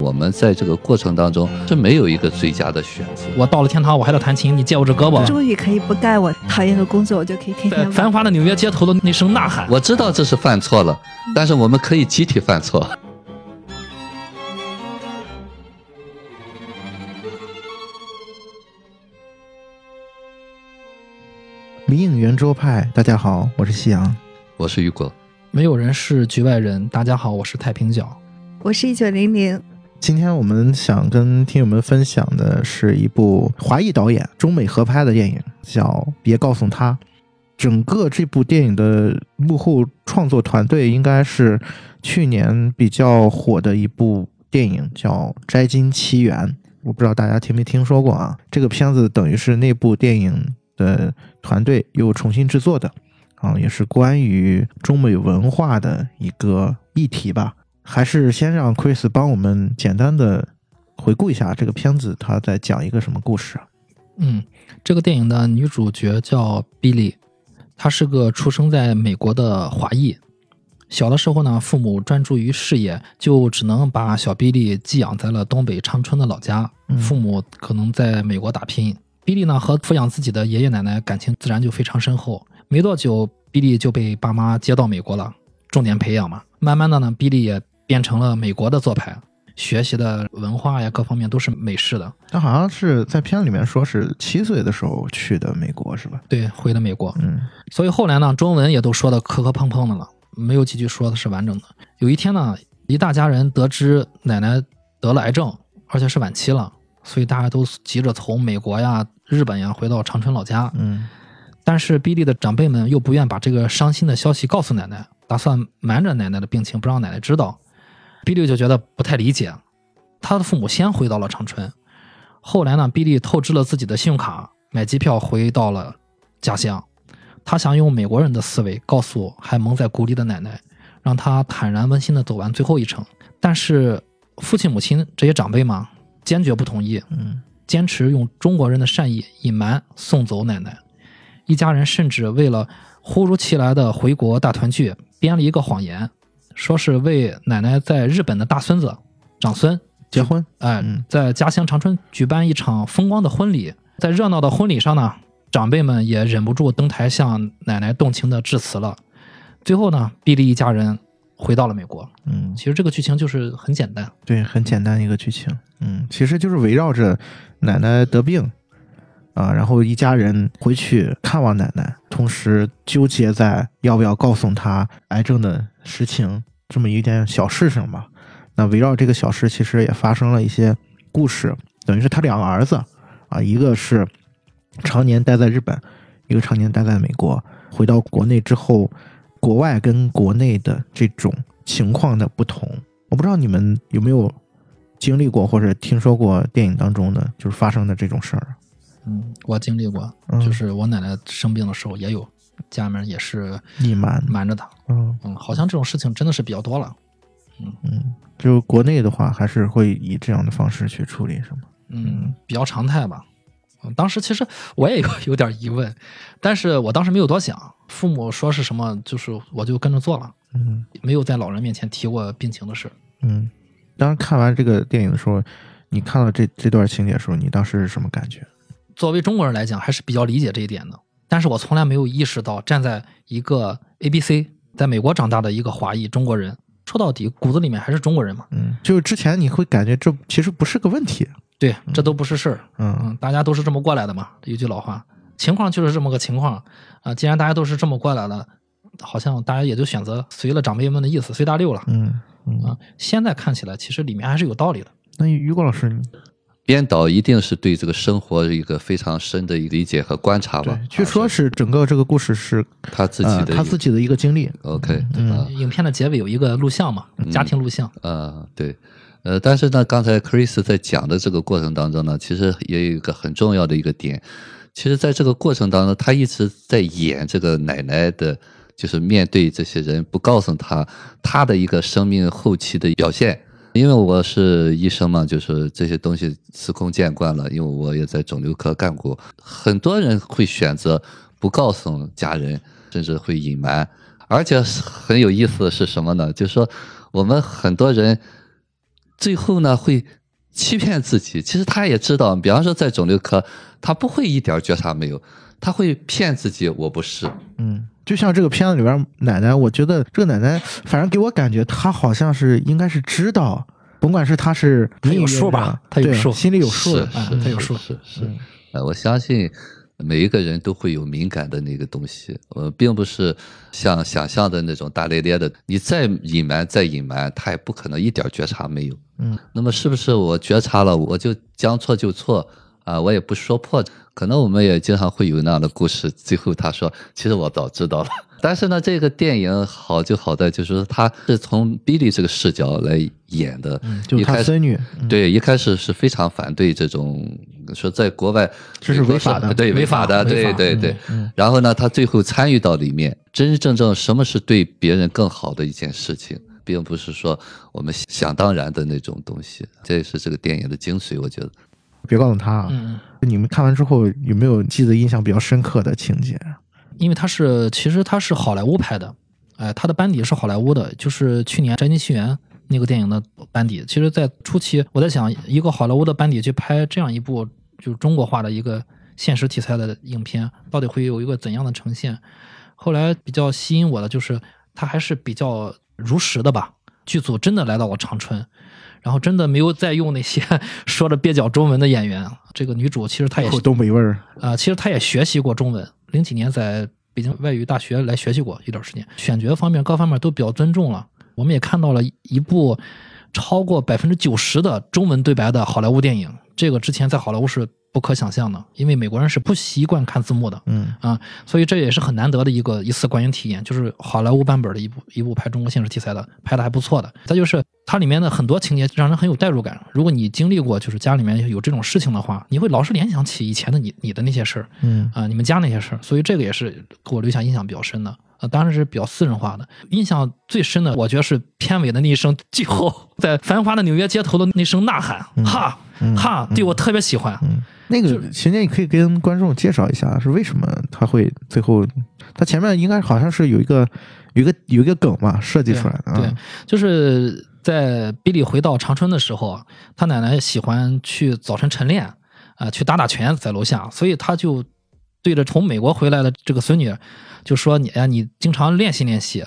我们在这个过程当中是没有一个最佳的选择。我到了天堂，我还得弹琴，你借我只胳膊。终于可以不干我讨厌的工作，我就可以天在天繁华的纽约街头的那声呐喊，我知道这是犯错了，但是我们可以集体犯错。迷影圆桌派，大家好，我是夕阳。我是雨果，没有人是局外人。大家好，我是太平角。我是一九零零，今天我们想跟听友们分享的是一部华裔导演中美合拍的电影，叫《别告诉他》。整个这部电影的幕后创作团队应该是去年比较火的一部电影，叫《摘金奇缘》。我不知道大家听没听说过啊？这个片子等于是那部电影的团队又重新制作的，啊，也是关于中美文化的一个议题吧。还是先让 Chris 帮我们简单的回顾一下这个片子，他在讲一个什么故事啊？嗯，这个电影的女主角叫 Billy，她是个出生在美国的华裔。小的时候呢，父母专注于事业，就只能把小 Billy 寄养在了东北长春的老家。嗯父母可能在美国打拼。Billy 呢和抚养自己的爷爷奶奶感情自然就非常深厚。没多久，Billy 就被爸妈接到美国了，重点培养嘛。慢慢的呢，Billy 也变成了美国的做派，学习的文化呀各方面都是美式的。他好像是在片里面说是七岁的时候去的美国，是吧？对，回的美国。嗯所以后来呢，中文也都说的磕磕碰碰的了，没有几句说的是完整的。有一天呢，一大家人得知奶奶得了癌症，而且是晚期了，所以大家都急着从美国呀、日本呀回到长春老家。嗯但是比利的长辈们又不愿把这个伤心的消息告诉奶奶，打算瞒着奶奶的病情，不让奶奶知道。比利就觉得不太理解，他的父母先回到了长春，后来呢，比利透支了自己的信用卡，买机票回到了家乡。他想用美国人的思维告诉还蒙在鼓里的奶奶，让她坦然温馨的走完最后一程。但是父亲、母亲这些长辈嘛，坚决不同意，嗯坚持用中国人的善意隐瞒送走奶奶。一家人甚至为了忽如其来的回国大团聚，编了一个谎言，说是为奶奶在日本的大孙子、长孙，结婚。哎嗯，在家乡长春举办一场风光的婚礼。在热闹的婚礼上呢，长辈们也忍不住登台向奶奶动情的致辞了。最后呢，毕利一家人回到了美国。嗯，其实这个剧情就是很简单，对，很简单一个剧情。嗯，其实就是围绕着奶奶得病啊，然后一家人回去看望奶奶，同时纠结在要不要告诉她癌症的实情这么一件小事上吧。那围绕这个小事，其实也发生了一些故事，等于是他两个儿子啊，一个是常年待在日本，一个常年待在美国。回到国内之后，国外跟国内的这种情况的不同，我不知道你们有没有经历过或者听说过电影当中的就是发生的这种事儿。嗯，我经历过，就是我奶奶生病的时候也有，家里面也是隐瞒，瞒着他。嗯嗯，好像这种事情真的是比较多了。嗯，就国内的话，还是会以这样的方式去处理，是吗？嗯，比较常态吧。嗯，当时其实我也有 有点疑问，但是我当时没有多想，父母说是什么，就是我就跟着做了，嗯没有在老人面前提过病情的事。嗯。当时看完这个电影的时候，你看到这这段情节的时候，你当时是什么感觉？作为中国人来讲，还是比较理解这一点的。但是我从来没有意识到，站在一个 A B C 在美国长大的一个华裔中国人，说到底骨子里面还是中国人嘛。嗯，就是之前你会感觉这其实不是个问题。对，这都不是事儿。嗯嗯，大家都是这么过来的嘛，有句老话，情况就是这么个情况啊、既然大家都是这么过来的，好像大家也就选择随了长辈们的意思，随大溜了嗯嗯。啊。现在看起来，其实里面还是有道理的。那于果老师，你编导一定是对这个生活一个非常深的一个理解和观察吧，。据说是整个这个故事是他自己呃的他自己的一个经历。OK 嗯啊影片的结尾有一个录像嘛，家庭录像。啊，对，呃，但是呢，刚才 Chris 在讲的这个过程当中呢，其实也有一个很重要的一个点，其实在这个过程当中，他一直在演这个奶奶的，就是面对这些人不告诉他他的一个生命后期的表现。因为我是医生嘛，就是这些东西司空见惯了。因为我也在肿瘤科干过，很多人会选择不告诉家人，甚至会隐瞒。而且很有意思的是什么呢？就是说，我们很多人最后呢会欺骗自己。其实他也知道，比方说在肿瘤科，他不会一点觉察没有，他会骗自己我不是。嗯，就像这个片子里边奶奶，我觉得这个奶奶，反正给我感觉她好像是应该是知道，甭管是她是她有数吧她有数心里有数是的。啊是他有数是是我相信每一个人都会有敏感的那个东西，呃，并不是像想象的那种大咧咧的，你再隐瞒再隐瞒，他也不可能一点觉察没有。嗯，那么是不是我觉察了，我就将错就错啊？我也不说破，可能我们也经常会有那样的故事，最后他说，其实我早知道了。但是呢，这个电影好就好在就是说，他是从 Billy 这个视角来演的，嗯，就是一开始她孙女，嗯，对，一开始是非常反对这种说在国外这是违法的对违法法的，法对对对。嗯然后呢，他最后参与到里面，真真正正什么是对别人更好的一件事情，并不是说我们想当然的那种东西。这也是这个电影的精髓，我觉得。别告诉他啊。嗯，你们看完之后有没有记得印象比较深刻的情节？因为他是其实他是好莱坞拍的，哎，他的班底是好莱坞的，就是去年《宅急奇缘》那个电影的班底。其实，在初期我在想，一个好莱坞的班底去拍这样一部就是中国化的一个现实题材的影片，到底会有一个怎样的呈现？后来比较吸引我的就是它还是比较如实的吧。剧组真的来到了长春，然后真的没有再用那些 说着蹩脚中文的演员。这个女主其实她也口东北味儿。啊、其实她也学习过中文，零几年在北京外语大学来学习过一段时间，选角方面各方面都比较尊重了。我们也看到了一部超过百分之九十的中文对白的好莱坞电影，这个之前在好莱坞是不可想象的，因为美国人是不习惯看字幕的嗯啊，所以这也是很难得的一个一次观影体验，就是好莱坞版本的一部一部拍中国现实题材的，拍的还不错的。再就是它里面的很多情节让人很有代入感，如果你经历过就是家里面有这种事情的话，你会老是联想起以前的你你的那些事儿。嗯啊、你们家那些事儿，所以这个也是给我留下印象比较深的。呃，当然是比较私人化的。印象最深的，我觉得是片尾的那一声最后在繁华的纽约街头的那声呐喊，哈嗯哈，对我特别喜欢。嗯，那个情节你可以跟观众介绍一下，是为什么他会最后，他前面应该好像是有一个有一个有一个梗嘛设计出来的啊。对，就是在比利回到长春的时候，他奶奶喜欢去早晨晨练，啊、去打打拳在楼下，所以他就对着从美国回来的这个孙女就说你：“哎，你经常练习练习，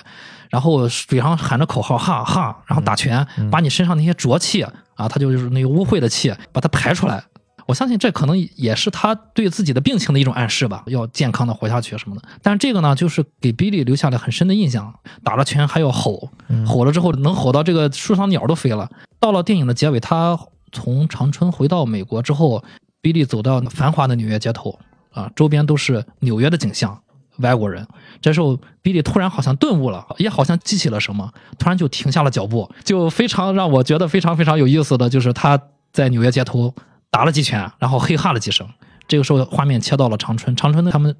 然后嘴上喊着口号哈哈，然后打拳，把你身上那些浊气啊，他就是那个污秽的气，把它排出来。”我相信这可能也是他对自己的病情的一种暗示吧，要健康的活下去什么的。但是这个呢，就是给比利留下了很深的印象。打了拳还要吼，吼了之后能吼到这个树上鸟都飞了。到了电影的结尾，他从长春回到美国之后，比利走到繁华的纽约街头啊，周边都是纽约的景象，外国人。这时候，比利突然好像顿悟了，也好像记起了什么，突然就停下了脚步，就非常让我觉得非常非常有意思的就是他在纽约街头打了几拳，然后嘿哈了几声。这个时候，画面切到了长春，长春的他们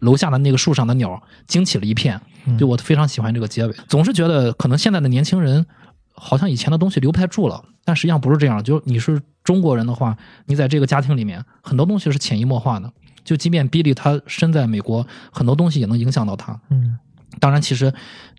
楼下的那个树上的鸟惊起了一片。就我非常喜欢这个结尾，总是觉得可能现在的年轻人好像以前的东西留不太住了，但实际上不是这样。就你是中国人的话，你在这个家庭里面，很多东西是潜移默化的。就即便比利他身在美国，很多东西也能影响到他。嗯当然，其实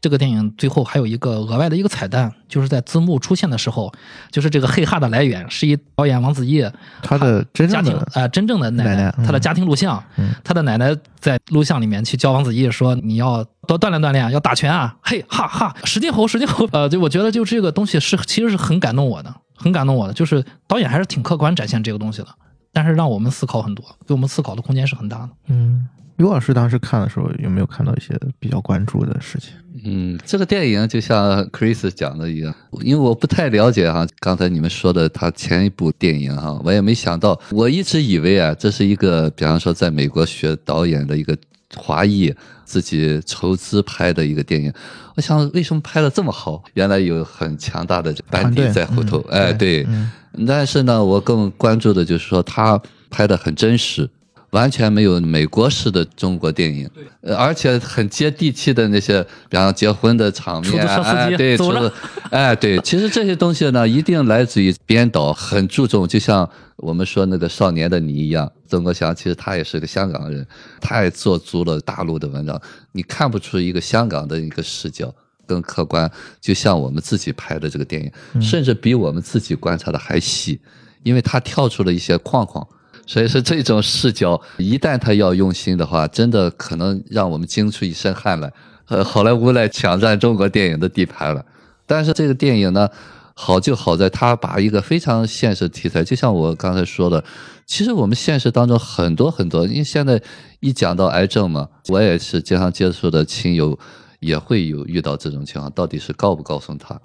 这个电影最后还有一个额外的一个彩蛋，就是在字幕出现的时候，就是这个嘿哈的来源是一导演王子异他的真家庭正的呃真正的奶奶奶嗯他的家庭录像，嗯。他的奶奶在录像里面去教王子异说你要多锻炼锻炼，要打拳啊，嘿哈哈，使劲吼使劲吼，呃，就我觉得就这个东西是其实是很感动我的，很感动我的，就是导演还是挺客观展现这个东西的，但是让我们思考很多，给我们思考的空间是很大的。嗯，刘老师当时看的时候有没有看到一些比较关注的事情？嗯，这个电影就像 Chris 讲的一样，因为我不太了解哈，刚才你们说的他前一部电影哈，我也没想到，我一直以为啊，这是一个比方说在美国学导演的一个华裔自己筹资拍的一个电影，我想为什么拍的这么好？原来有很强大的班底在后头，嗯哎，对，嗯但是呢，我更关注的就是说他拍的很真实。完全没有美国式的中国电影，呃而且很接地气的那些，比方结婚的场面，出租车司机哎，对，走着出租哎，对，其实这些东西呢，一定来自于编导很注重，就像我们说那个《少年的你》一样，曾国祥其实他也是个香港人，他也做足了大陆的文章，你看不出一个香港的一个视角更客观，就像我们自己拍的这个电影，甚至比我们自己观察的还细，因为他跳出了一些框框。所以说，这种视角一旦他要用心的话，真的可能让我们惊出一身汗来。呃，好莱坞来抢占中国电影的地盘了。但是这个电影呢，好就好在它把一个非常现实题材，就像我刚才说的，其实我们现实当中很多很多，因为现在一讲到癌症嘛，我也是经常接触的亲友也会有遇到这种情况，到底是告不告诉他？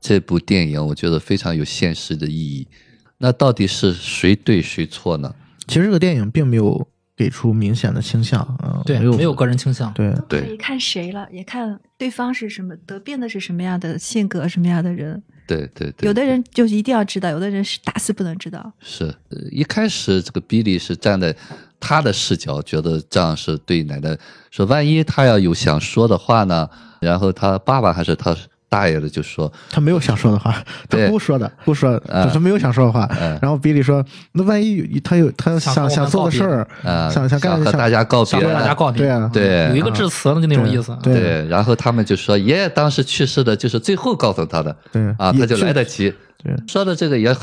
这部电影我觉得非常有现实的意义。那到底是谁对谁错呢？其实这个电影并没有给出明显的倾向，嗯，对，没有没有个人倾向。对对可以看谁了，也看对方是什么得病的是什么样的性格，什么样的人。对对对，有的人就是一定要知道，有的人是打死不能知道。是呃一开始这个比利是站在他的视角，觉得这样是对奶奶说，万一他要有想说的话呢，然后他爸爸还是他大爷的就说，他没有想说的话，他不说的，不说，嗯他没有想说的话。嗯。然后比利说：“那万一有他有他想想想做的事儿，啊，想想干和想大家告想别和大家告别，对啊，对有一个致辞，就那种意思。对。对，然后他们就说，爷爷当时去世的就是最后告诉他的，对。啊，他就来得及。对。说的这个也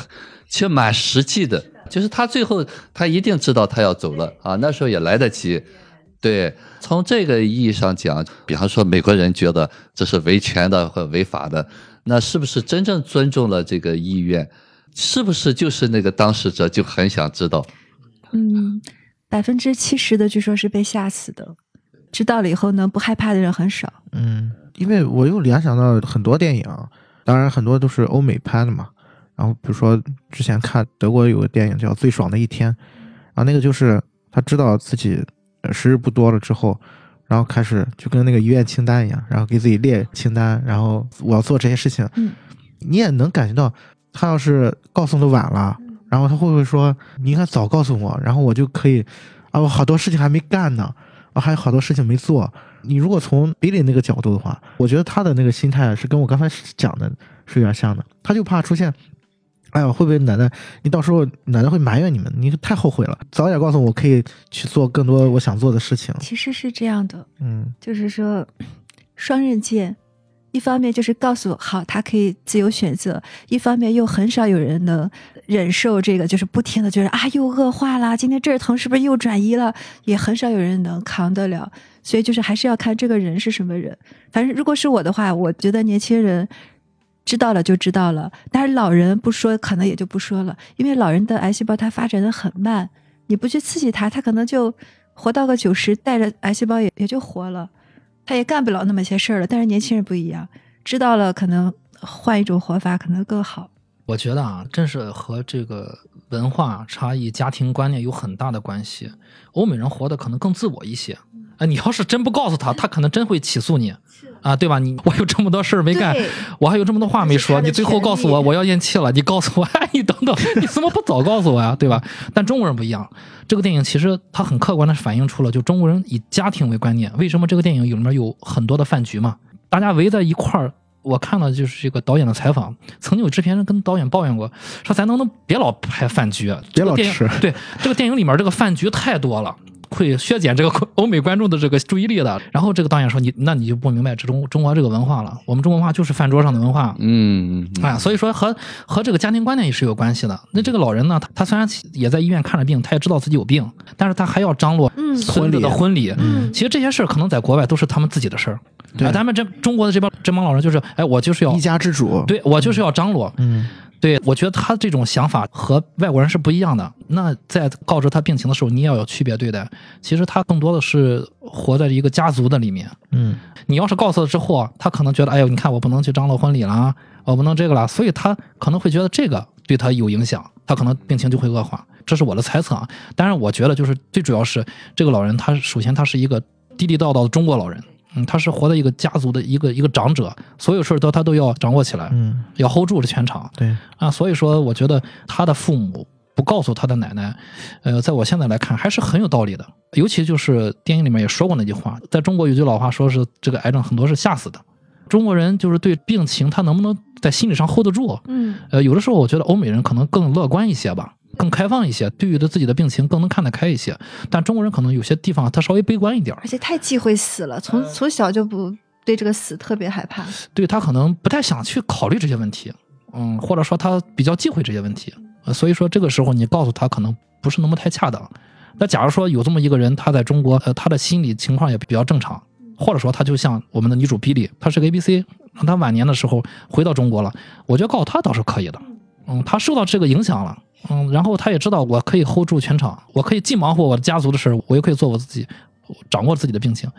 其实蛮实际的，就是他最后他一定知道他要走了啊，那时候也来得及。对，从这个意义上讲，比方说美国人觉得这是维权的或违法的，那是不是真正尊重了这个意愿？是不是就是那个当事者就很想知道？嗯，百分之七十的据说是被吓死的，知道了以后呢，不害怕的人很少。嗯，因为我又联想到很多电影，当然很多都是欧美拍的嘛。然后比如说之前看德国有个电影叫《最爽的一天》，然后那个就是他知道自己呃时日不多了之后，然后开始就跟那个医院清单一样，然后给自己列清单，然后我要做这些事情。嗯，你也能感觉到，他要是告诉的晚了，然后他会不会说你应该早告诉我，然后我就可以啊，我好多事情还没干呢，啊，还有好多事情没做。你如果从比利那个角度的话，我觉得他的那个心态是跟我刚才讲的是有点像的，他就怕出现。哎呀，会不会奶奶？你到时候奶奶会埋怨你们，你太后悔了。早点告诉我，可以去做更多我想做的事情。其实是这样的，嗯就是说双刃剑，一方面就是告诉好他可以自由选择，一方面又很少有人能忍受这个，就是不停的觉得啊又恶化了，今天这儿疼是不是又转移了？也很少有人能扛得了，所以就是还是要看这个人是什么人。反正如果是我的话，我觉得年轻人。知道了就知道了，但是老人不说，可能也就不说了，因为老人的癌细胞它发展的很慢，你不去刺激它，它可能就活到个九十，带着癌细胞也也就活了。他也干不了那么些事儿了。但是年轻人不一样，知道了可能换一种活法可能更好。我觉得啊，正是和这个文化差异、家庭观念有很大的关系。欧美人活得可能更自我一些。啊，你要是真不告诉他，他可能真会起诉你，啊，对吧？你我有这么多事儿没干，我还有这么多话没说，你最后告诉我我要咽气了，你告诉我，哎，你等等，你怎么不早告诉我呀？对吧？但中国人不一样，这个电影其实它很客观的反映出了就中国人以家庭为观念。为什么这个电影里面有很多的饭局嘛？大家围在一块儿。我看了就是这个导演的采访，曾经有制片人跟导演抱怨过，说咱能不能别老拍饭局，别老吃对这个电影里面这个饭局太多了。会削减这个欧美观众的这个注意力的。然后这个导演说：“你那你就不明白这中中国这个文化了。我们中国文化就是饭桌上的文化。”嗯，嗯啊，所以说和和这个家庭观念也是有关系的。那这个老人呢，他他虽然也在医院看着病，他也知道自己有病，但是他还要张罗嗯孙子的婚礼。嗯其实这些事儿可能在国外都是他们自己的事儿，对啊，咱们这中国的这帮这帮老人就是，哎，我就是要一家之主。，对我就是要张罗。嗯对，我觉得他这种想法和外国人是不一样的。那在告知他病情的时候，你也要有区别对待。其实他更多的是活在一个家族的里面。嗯你要是告诉他之后啊，他可能觉得，哎呦，你看我不能去张罗婚礼了啊，我不能这个了，所以他可能会觉得这个对他有影响，他可能病情就会恶化。这是我的猜测啊。当然，我觉得就是最主要是这个老人，他首先他是一个地地道道的中国老人，嗯，他是活在一个家族的一个一个长者，所有事儿都他都要掌握起来，嗯，要 hold 住这全场。对，啊，所以说我觉得他的父母不告诉他的奶奶，呃，在我现在来看还是很有道理的。尤其就是电影里面也说过那句话，在中国有句老话说是这个癌症很多是吓死的。中国人就是对病情他能不能在心理上 hold 得住，嗯，呃，有的时候我觉得欧美人可能更乐观一些吧，更开放一些，对于的自己的病情更能看得开一些。但中国人可能有些地方他稍微悲观一点儿而且太忌讳死了，从从小就不对这个死特别害怕。对他可能不太想去考虑这些问题，嗯，或者说他比较忌讳这些问题，呃所以说这个时候你告诉他可能不是那么太恰当。那假如说有这么一个人，他在中国，呃，他的心理情况也比较正常，或者说他就像我们的女主比利，她是个 A B C，让他晚年的时候回到中国了，我觉得告诉他倒是可以的，嗯，他受到这个影响了，嗯，然后他也知道我可以 hold 住全场，我可以既忙活我的家族的事儿，我又可以做我自己，掌握自己的病情。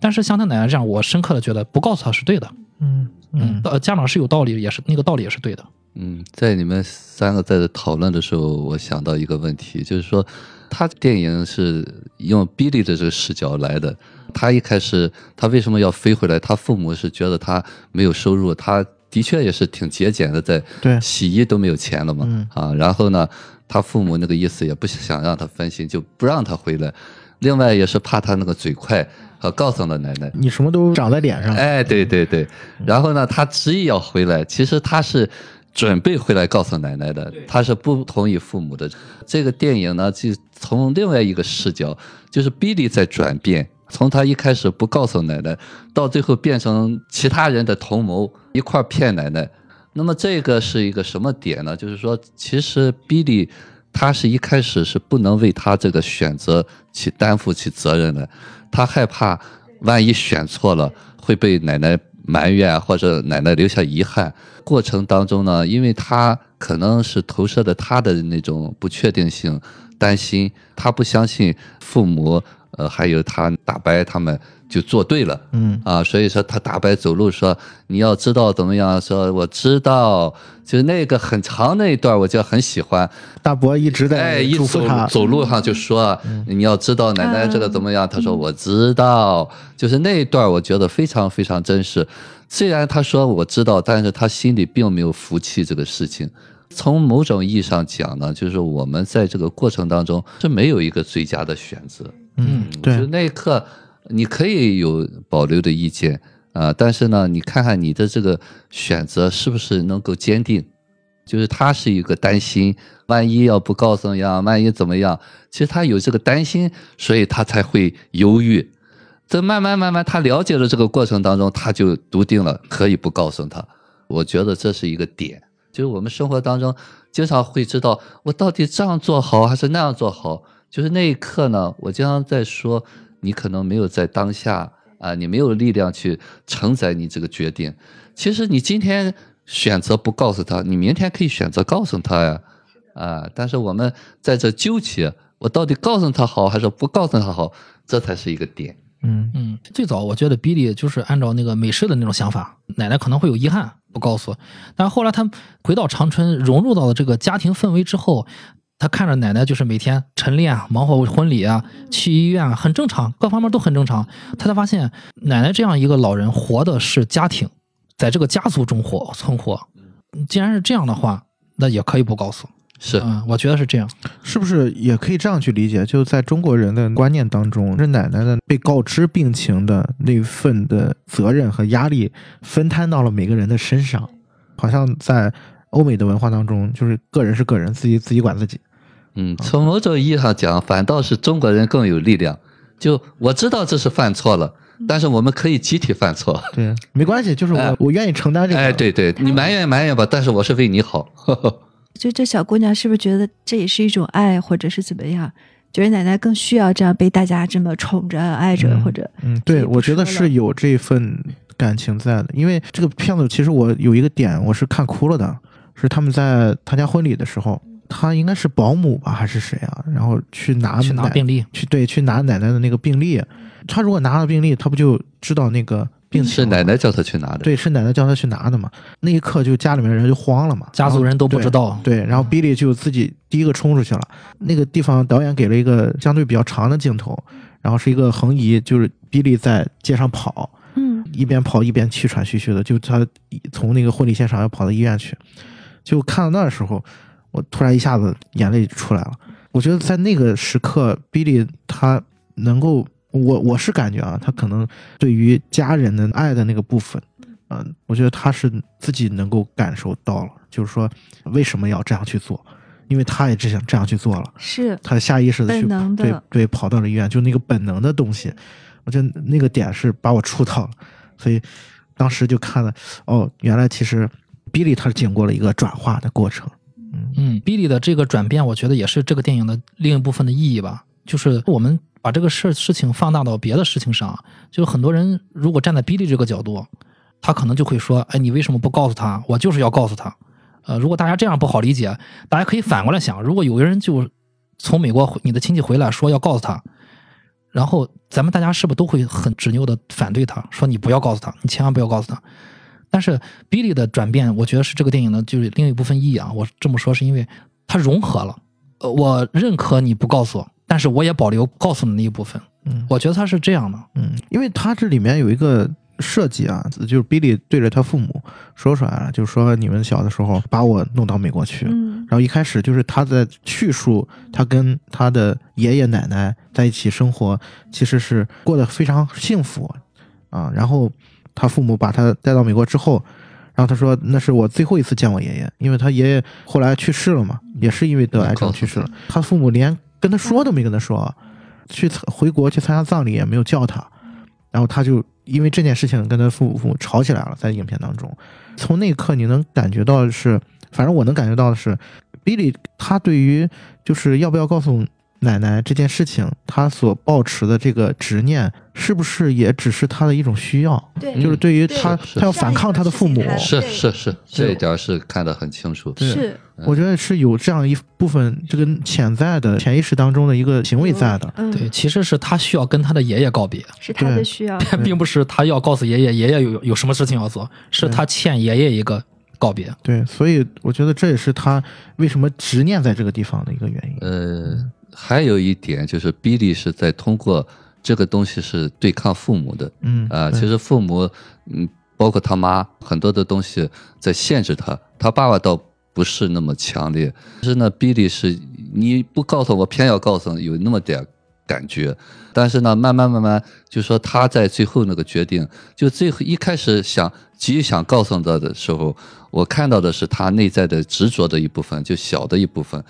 但是像他奶奶这样，我深刻的觉得不告诉他是对的，嗯嗯，呃，家长是有道理，也是那个道理也是对的。嗯，在你们三个在讨论的时候，我想到一个问题，就是说，他电影是用比利的这个视角来的。他一开始他为什么要飞回来？他父母是觉得他没有收入，他的确也是挺节俭的，在对。洗衣都没有钱了嘛，嗯。啊，然后呢，他父母那个意思也不想让他分心，就不让他回来。另外也是怕他那个嘴快，和告诉了奶奶，你什么都长在脸上，哎，对对对，然后呢，他执意要回来，其实他是准备回来告诉奶奶的，他是不同意父母的。这个电影呢，就从另外一个视角，就是比利在转变，从他一开始不告诉奶奶，到最后变成其他人的同谋，一块儿骗奶奶。那么这个是一个什么点呢？就是说，其实比利他是一开始是不能为他这个选择去担负起责任的，他害怕万一选错了会被奶奶埋怨或者奶奶留下遗憾。过程当中呢，因为他可能是投射的他的那种不确定性、担心，他不相信父母，呃，还有他大白他们就做对了。嗯啊，所以说他大白走路说你要知道怎么样，说我知道，就是那个很长那一段，我就很喜欢。大伯一直在哎，在一走走路上就说你要知道奶奶这个怎么样，他说我知道，就是那一段我觉得非常非常真实。虽然他说我知道，但是他心里并没有服气这个事情。从某种意义上讲呢，就是我们在这个过程当中是没有一个最佳的选择。嗯，对就，那一刻，你可以有保留的意见啊、但是呢，你看看你的这个选择是不是能够坚定。就是他是一个担心，万一要不告诉呀，万一怎么样？其实他有这个担心，所以他才会犹豫。这慢慢慢慢，他了解了这个过程当中，他就笃定了可以不告诉他。我觉得这是一个点，就是我们生活当中经常会知道我到底这样做好还是那样做好。就是那一刻呢，我经常在说，你可能没有在当下啊，你没有力量去承载你这个决定。其实你今天选择不告诉他，你明天可以选择告诉他呀，啊！但是我们在这纠结，我到底告诉他好还是不告诉他好，这才是一个点。嗯嗯，最早我觉得比利就是按照那个美式的那种想法，奶奶可能会有遗憾不告诉，但是后来他回到长春，融入到了这个家庭氛围之后，他看着奶奶就是每天晨练啊、忙活婚礼啊、去医院啊，很正常，各方面都很正常。他才发现，奶奶这样一个老人活的是家庭，在这个家族中活存活。既然是这样的话，那也可以不告诉。是，嗯，我觉得是这样。是不是也可以这样去理解？就在中国人的观念当中，这奶奶的被告知病情的那份的责任和压力分摊到了每个人的身上，好像在欧美的文化当中，就是个人是个人，自己自己管自己。嗯，从某种意义上讲，反倒是中国人更有力量。就我知道这是犯错了，但是我们可以集体犯错。对，没关系，就是我、哎我愿意承担这个。哎，对对，你埋怨埋怨吧，但是我是为你好。就这小姑娘是不是觉得这也是一种爱，或者是怎么样？觉得奶奶更需要这样被大家这么宠着、爱着，嗯或者嗯，对，我觉得是有这份感情在的，因为这个片子其实我有一个点我是看哭了的，是他们在参加婚礼的时候，他应该是保姆吧还是谁啊？然后去拿去拿病历，去对去拿奶奶的那个病历，他如果拿了病历，他不就知道那个病情是奶奶叫他去拿的。对，是奶奶叫他去拿的嘛。那一刻就家里面人就慌了嘛，家族人都不知道。对，然后 Billy 就自己第一个冲出去了。那个地方导演给了一个相对比较长的镜头，然后是一个横移，就是 Billy 在街上跑，嗯一边跑一边气喘吁吁的，就他从那个婚礼现场要跑到医院去。就看到那时候，我突然一下子眼泪就出来了。我觉得在那个时刻，Billy 他能够，我我是感觉啊，他可能对于家人的爱的那个部分，嗯、我觉得他是自己能够感受到了，就是说为什么要这样去做，因为他也只想这样去做了，是他下意识的去的对对跑到了医院，就那个本能的东西，我觉得那个点是把我触到了。所以当时就看了，哦，原来其实比利他是经过了一个转化的过程。嗯，比利的这个转变，我觉得也是这个电影的另一部分的意义吧。就是我们把这个事事情放大到别的事情上，就很多人如果站在比利这个角度，他可能就会说：“哎，你为什么不告诉他？我就是要告诉他。”呃，如果大家这样不好理解，大家可以反过来想：如果有个人就从美国你的亲戚回来说要告诉他，然后咱们大家是不是都会很执拗的反对他，说你不要告诉他，你千万不要告诉他。但是 Billy 的转变，我觉得是这个电影的就是另一部分意义啊。我这么说是因为它融合了，呃，我认可你不告诉我，但是我也保留告诉你那一部分。嗯我觉得他是这样的。嗯，因为他这里面有一个设计啊，就是 Billy 对着他父母说出来了，就是说你们小的时候把我弄到美国去，嗯然后一开始就是他在叙述他跟他的爷爷奶奶在一起生活，其实是过得非常幸福啊。然后他父母把他带到美国之后，然后他说那是我最后一次见我爷爷，因为他爷爷后来去世了嘛，也是因为得癌症去世了。他父母连跟他说都没跟他说，去参回国去参加葬礼也没有叫他，然后他就因为这件事情跟他父父母吵起来了，在影片当中，从那一刻你能感觉到的是，反正我能感觉到的是，Billy 他对于就是要不要告诉奶奶这件事情，他所抱持的这个执念，是不是也只是他的一种需要？对，就是对于对他，他要反抗他的父母，是是是，这一点是看得很清楚。对是我觉得是有这样一部分这个潜在的潜意识当中的一个行为在的。嗯，对，其实是他需要跟他的爷爷告别，是他的需要。并不是他要告诉爷爷，爷爷有有什么事情要做，是他欠爷爷一个告别。对，所以我觉得这也是他为什么执念在这个地方的一个原因。呃，还有一点就是，比利是在通过这个东西是对抗父母的。嗯啊、对其实父母，嗯，包括他妈，很多的东西在限制他。他爸爸倒不是那么强烈，但是呢，比利是你不告诉我，偏要告诉，有那么点感觉。但是呢，慢慢慢慢，就说他在最后那个决定，就最后一开始想急于想告诉他的时候，我看到的是他内在的执着的一部分，就小的一部分。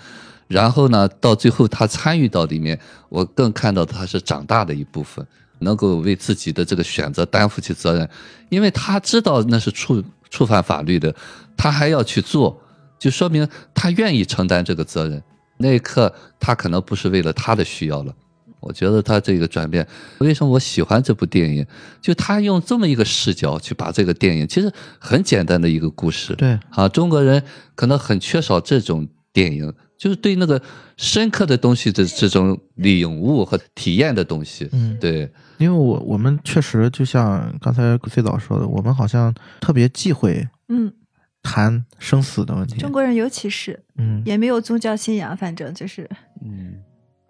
然后呢，到最后他参与到里面，我更看到他是长大的一部分，能够为自己的这个选择担负起责任，因为他知道那是触触犯法律的，他还要去做，就说明他愿意承担这个责任。那一刻，他可能不是为了他的需要了。我觉得他这个转变，为什么我喜欢这部电影？就他用这么一个视角去把这个电影，其实很简单的一个故事，对，啊，中国人可能很缺少这种电影，就是对那个深刻的东西的这种领悟和体验的东西。嗯，对，因为我我们确实就像刚才最早说的，我们好像特别忌讳嗯，谈生死的问题。中国人尤其是嗯，也没有宗教信仰，反正就是嗯，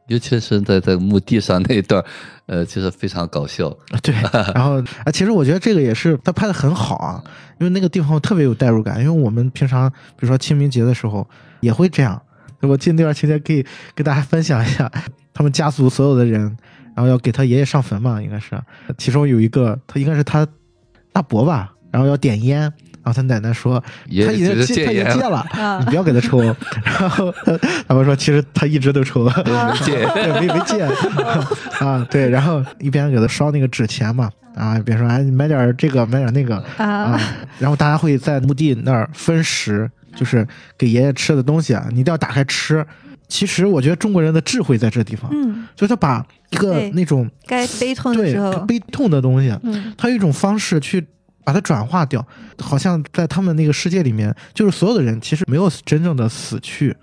尤其是在在墓地上那一段，呃，其实非常搞笑。对。然后啊，其实我觉得这个也是他拍的很好啊，因为那个地方特别有代入感。因为我们平常比如说清明节的时候也会这样。我记得那段情节可以跟大家分享一下，他们家族所有的人，然后要给他爷爷上坟嘛，应该是，其中有一个他应该是他大伯吧，然后要点烟，然后他奶奶说爷他已经觉得戒他已经戒了，啊你不要给他抽。然后他们说其实他一直都抽，没戒。对，没没戒。啊，对，然后一边给他烧那个纸钱嘛，啊，一边说哎，你买点这个，买点那个啊。啊，，然后大家会在墓地那儿分食，就是给爷爷吃的东西啊，你一定要打开吃。其实我觉得中国人的智慧在这地方，嗯，就是他把一个那种该悲痛的对时候，悲痛的东西，嗯，他有一种方式去把它转化掉，好像在他们那个世界里面，就是所有的人其实没有真正的死去，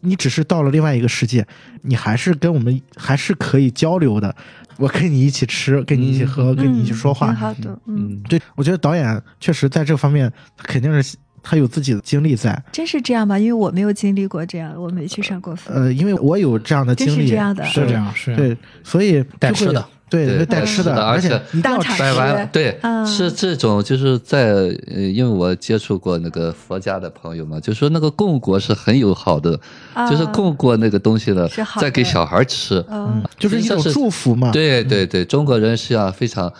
你只是到了另外一个世界，你还是跟我们还是可以交流的。我跟你一起吃，跟你一起喝，跟你一起说话挺。好的，嗯，对，我觉得导演确实在这方面，肯定是他有自己的经历在。真是这样吗？因为我没有经历过这样，我没去上过坟。呃，因为我有这样的经历，是这样的是这样，是。对，所以带吃的，对，带吃的，而且而且一定要当场吃摆完对，啊是这种，就是在呃，因为我接触过那个佛家的朋友嘛，就说那个供果是很友好的，啊就是供过那个东西呢是好，的再给小孩吃。嗯，就是一种这是祝福嘛。对对对，中国人是要非常，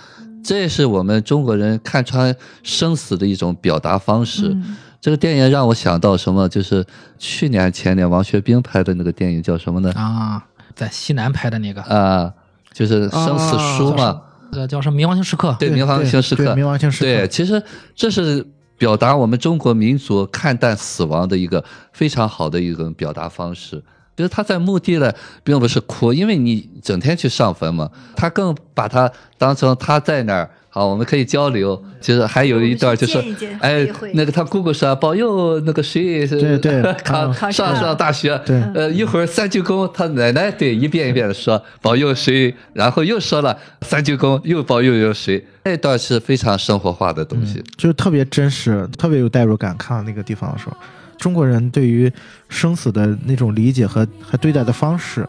这也是我们中国人看穿生死的一种表达方式。嗯这个电影让我想到什么？就是去年前年王学兵拍的那个电影叫什么呢？啊，在西南拍的那个，啊，就是生死书嘛。这个叫什么冥王星时刻？对，冥王星时刻，对冥王星时刻对，其实这是表达我们中国民族看淡死亡的一个非常好的一种表达方式。就是他在墓地呢，并不是哭，因为你整天去上坟嘛，他更把它当成他在那儿。好，我们可以交流。其实还有一段就是哎那个他姑姑说保佑那个谁是对对考上上上大学，对呃，一会儿三鞠躬，他奶奶对一遍一遍的说保佑谁，然后又说了三鞠躬，又保佑佑谁，那段是非常生活化的东西。就是特别真实，特别有代入感。看到那个地方的时候，中国人对于生死的那种理解和和对待的方式，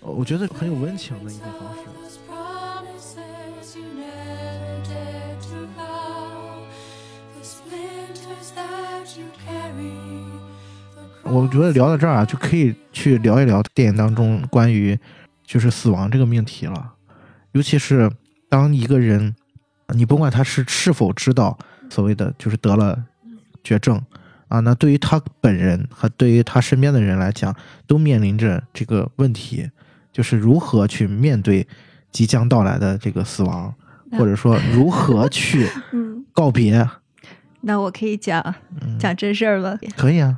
我觉得很有温情的一种方式。我觉得聊到这儿啊，就可以去聊一聊电影当中关于就是死亡这个命题了。尤其是当一个人，你甭管他是是否知道所谓的就是得了绝症啊，那对于他本人和对于他身边的人来讲，都面临着这个问题，就是如何去面对即将到来的这个死亡，或者说如何去 嗯，告别。那我可以讲嗯，讲真事儿了，可以啊，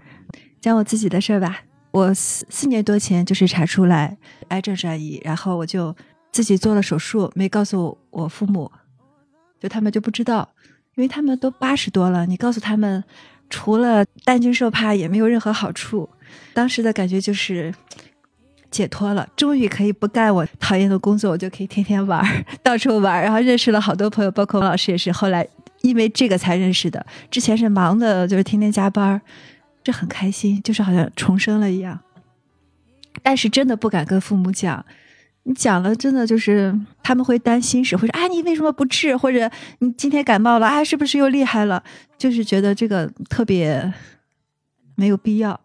讲我自己的事儿吧。我四四年多前就是查出来癌症转移，然后我就自己做了手术，没告诉我父母，就他们就不知道，因为他们都八十多了，你告诉他们，除了担惊受怕，也没有任何好处。当时的感觉就是解脱了，终于可以不干我讨厌的工作，我就可以天天玩，到处玩，然后认识了好多朋友，包括王老师也是，后来因为这个才认识的。之前是忙的，就是天天加班，这很开心，就是好像重生了一样。但是真的不敢跟父母讲，你讲了，真的就是他们会担心，是会说啊，你为什么不治？或者你今天感冒了啊，是不是又厉害了？就是觉得这个特别没有必要。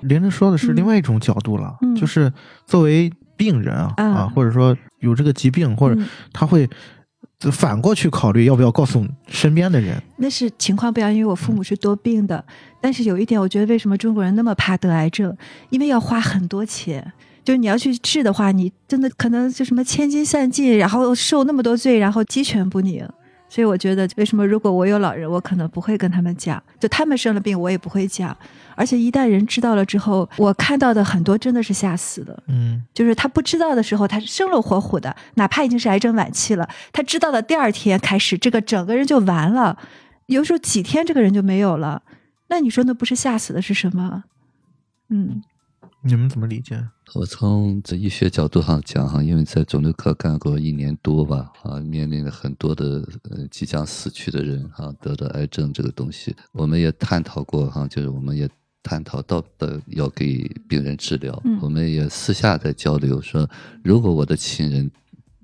玲玲说的是嗯另外一种角度了，嗯就是作为病人啊、啊啊，或者说有这个疾病，或者嗯他会反过去考虑要不要告诉身边的人。那是情况不一样，因为我父母是多病的。但是有一点，我觉得为什么中国人那么怕得癌症，因为要花很多钱。就是你要去治的话，你真的可能就什么千金散尽，然后受那么多罪，然后鸡犬不宁。所以我觉得，为什么如果我有老人，我可能不会跟他们讲，就他们生了病，我也不会讲。而且一旦人知道了之后，我看到的很多真的是吓死的。嗯，就是他不知道的时候，他是生龙活虎的，哪怕已经是癌症晚期了，他知道的第二天开始，这个整个人就完了。有时候几天这个人就没有了，那你说那不是吓死的是什么？嗯你们怎么理解？我从这医学角度上讲哈，因为在肿瘤科干过一年多吧，啊，面临了很多的呃即将死去的人哈，得了癌症这个东西，我们也探讨过哈，就是我们也探讨到的要给病人治疗，嗯我们也私下在交流说，如果我的亲人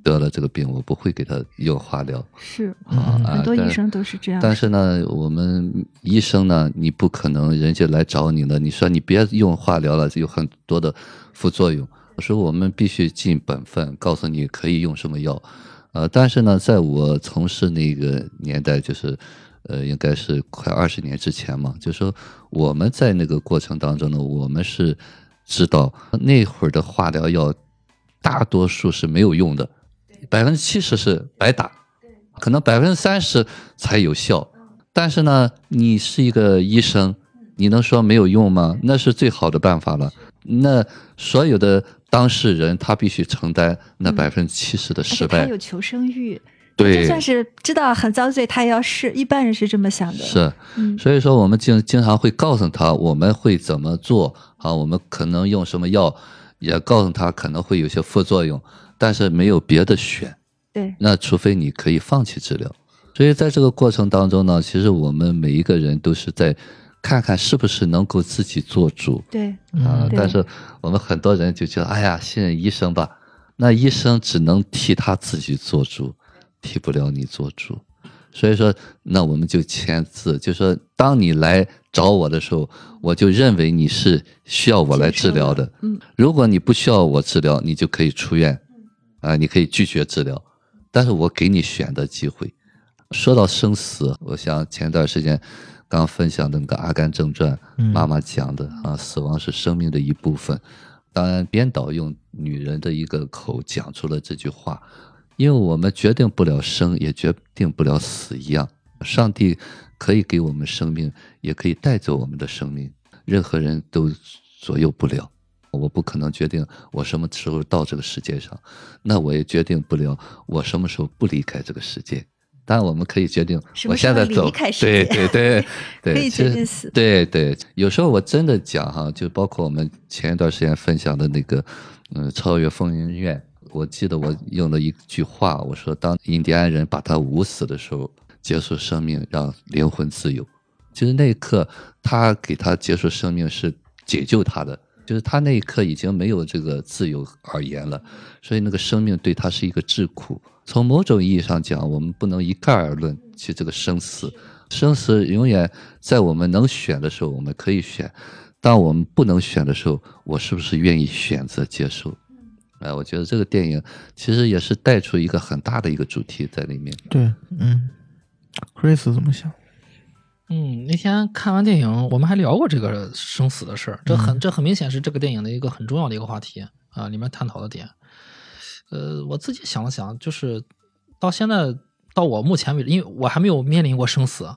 得了这个病，我不会给他用化疗，是，啊，很多医生都是这样。但是呢，我们医生呢，你不可能人家来找你了，你说你别用化疗了，有很多的副作用。我说我们必须尽本分，告诉你可以用什么药。呃，但是呢，在我从事那个年代，就是呃，应该是快二十年之前嘛，就说我们在那个过程当中呢，我们是知道那会儿的化疗药大多数是没有用的，百分之七十是白打。可能百分之三十才有效。但是呢，你是一个医生，你能说没有用吗？那是最好的办法了。那所有的当事人他必须承担那嗯百分之七十的失败且他有。求生欲，对就，算是知道很遭罪，他也要试。一般人是这么想的。，是。嗯所以说，我们经经常会告诉他我们会怎么做啊，我们可能用什么药，也告诉他可能会有些副作用，但是没有别的选。对，那除非你可以放弃治疗。所以在这个过程当中呢，其实我们每一个人都是在看看是不是能够自己做主对，啊。对但是我们很多人就觉得，哎呀，信任医生吧，那医生只能替他自己做主，替不了你做主。所以说，那我们就签字，就说当你来找我的时候，我就认为你是需要我来治疗的。嗯，如果你不需要我治疗，你就可以出院，啊，你可以拒绝治疗，但是我给你选的机会。说到生死，我想前段时间刚分享的那个《阿甘正传》，嗯妈妈讲的啊，死亡是生命的一部分。当然，编导用女人的一个口讲出了这句话，因为我们决定不了生，也决定不了死一样。上帝可以给我们生命，也可以带走我们的生命，任何人都左右不了。我不可能决定我什么时候到这个世界上，那我也决定不了我什么时候不离开这个世界。当然，我们可以决定我现在走对对对，可以决定死对对，有时候我真的讲哈，就包括我们前一段时间分享的那个，嗯，超越疯人院，我记得我用了一句话，我说当印第安人把他捂死的时候，结束生命，让灵魂自由。其实那一刻，他给他结束生命是解救他的，就是他那一刻已经没有这个自由而言了，所以那个生命对他是一个桎梏。从某种意义上讲，我们不能一概而论去这个生死，生死永远在我们能选的时候，我们可以选；当我们不能选的时候，我是不是愿意选择接受？哎，我觉得这个电影其实也是带出一个很大的一个主题在里面。对，嗯，Chris 怎么想？嗯，那天看完电影，我们还聊过这个生死的事儿，这很这很明显是这个电影的一个很重要的一个话题啊，里面探讨的点。呃，我自己想了想，就是到现在到我目前为止，因为我还没有面临过生死，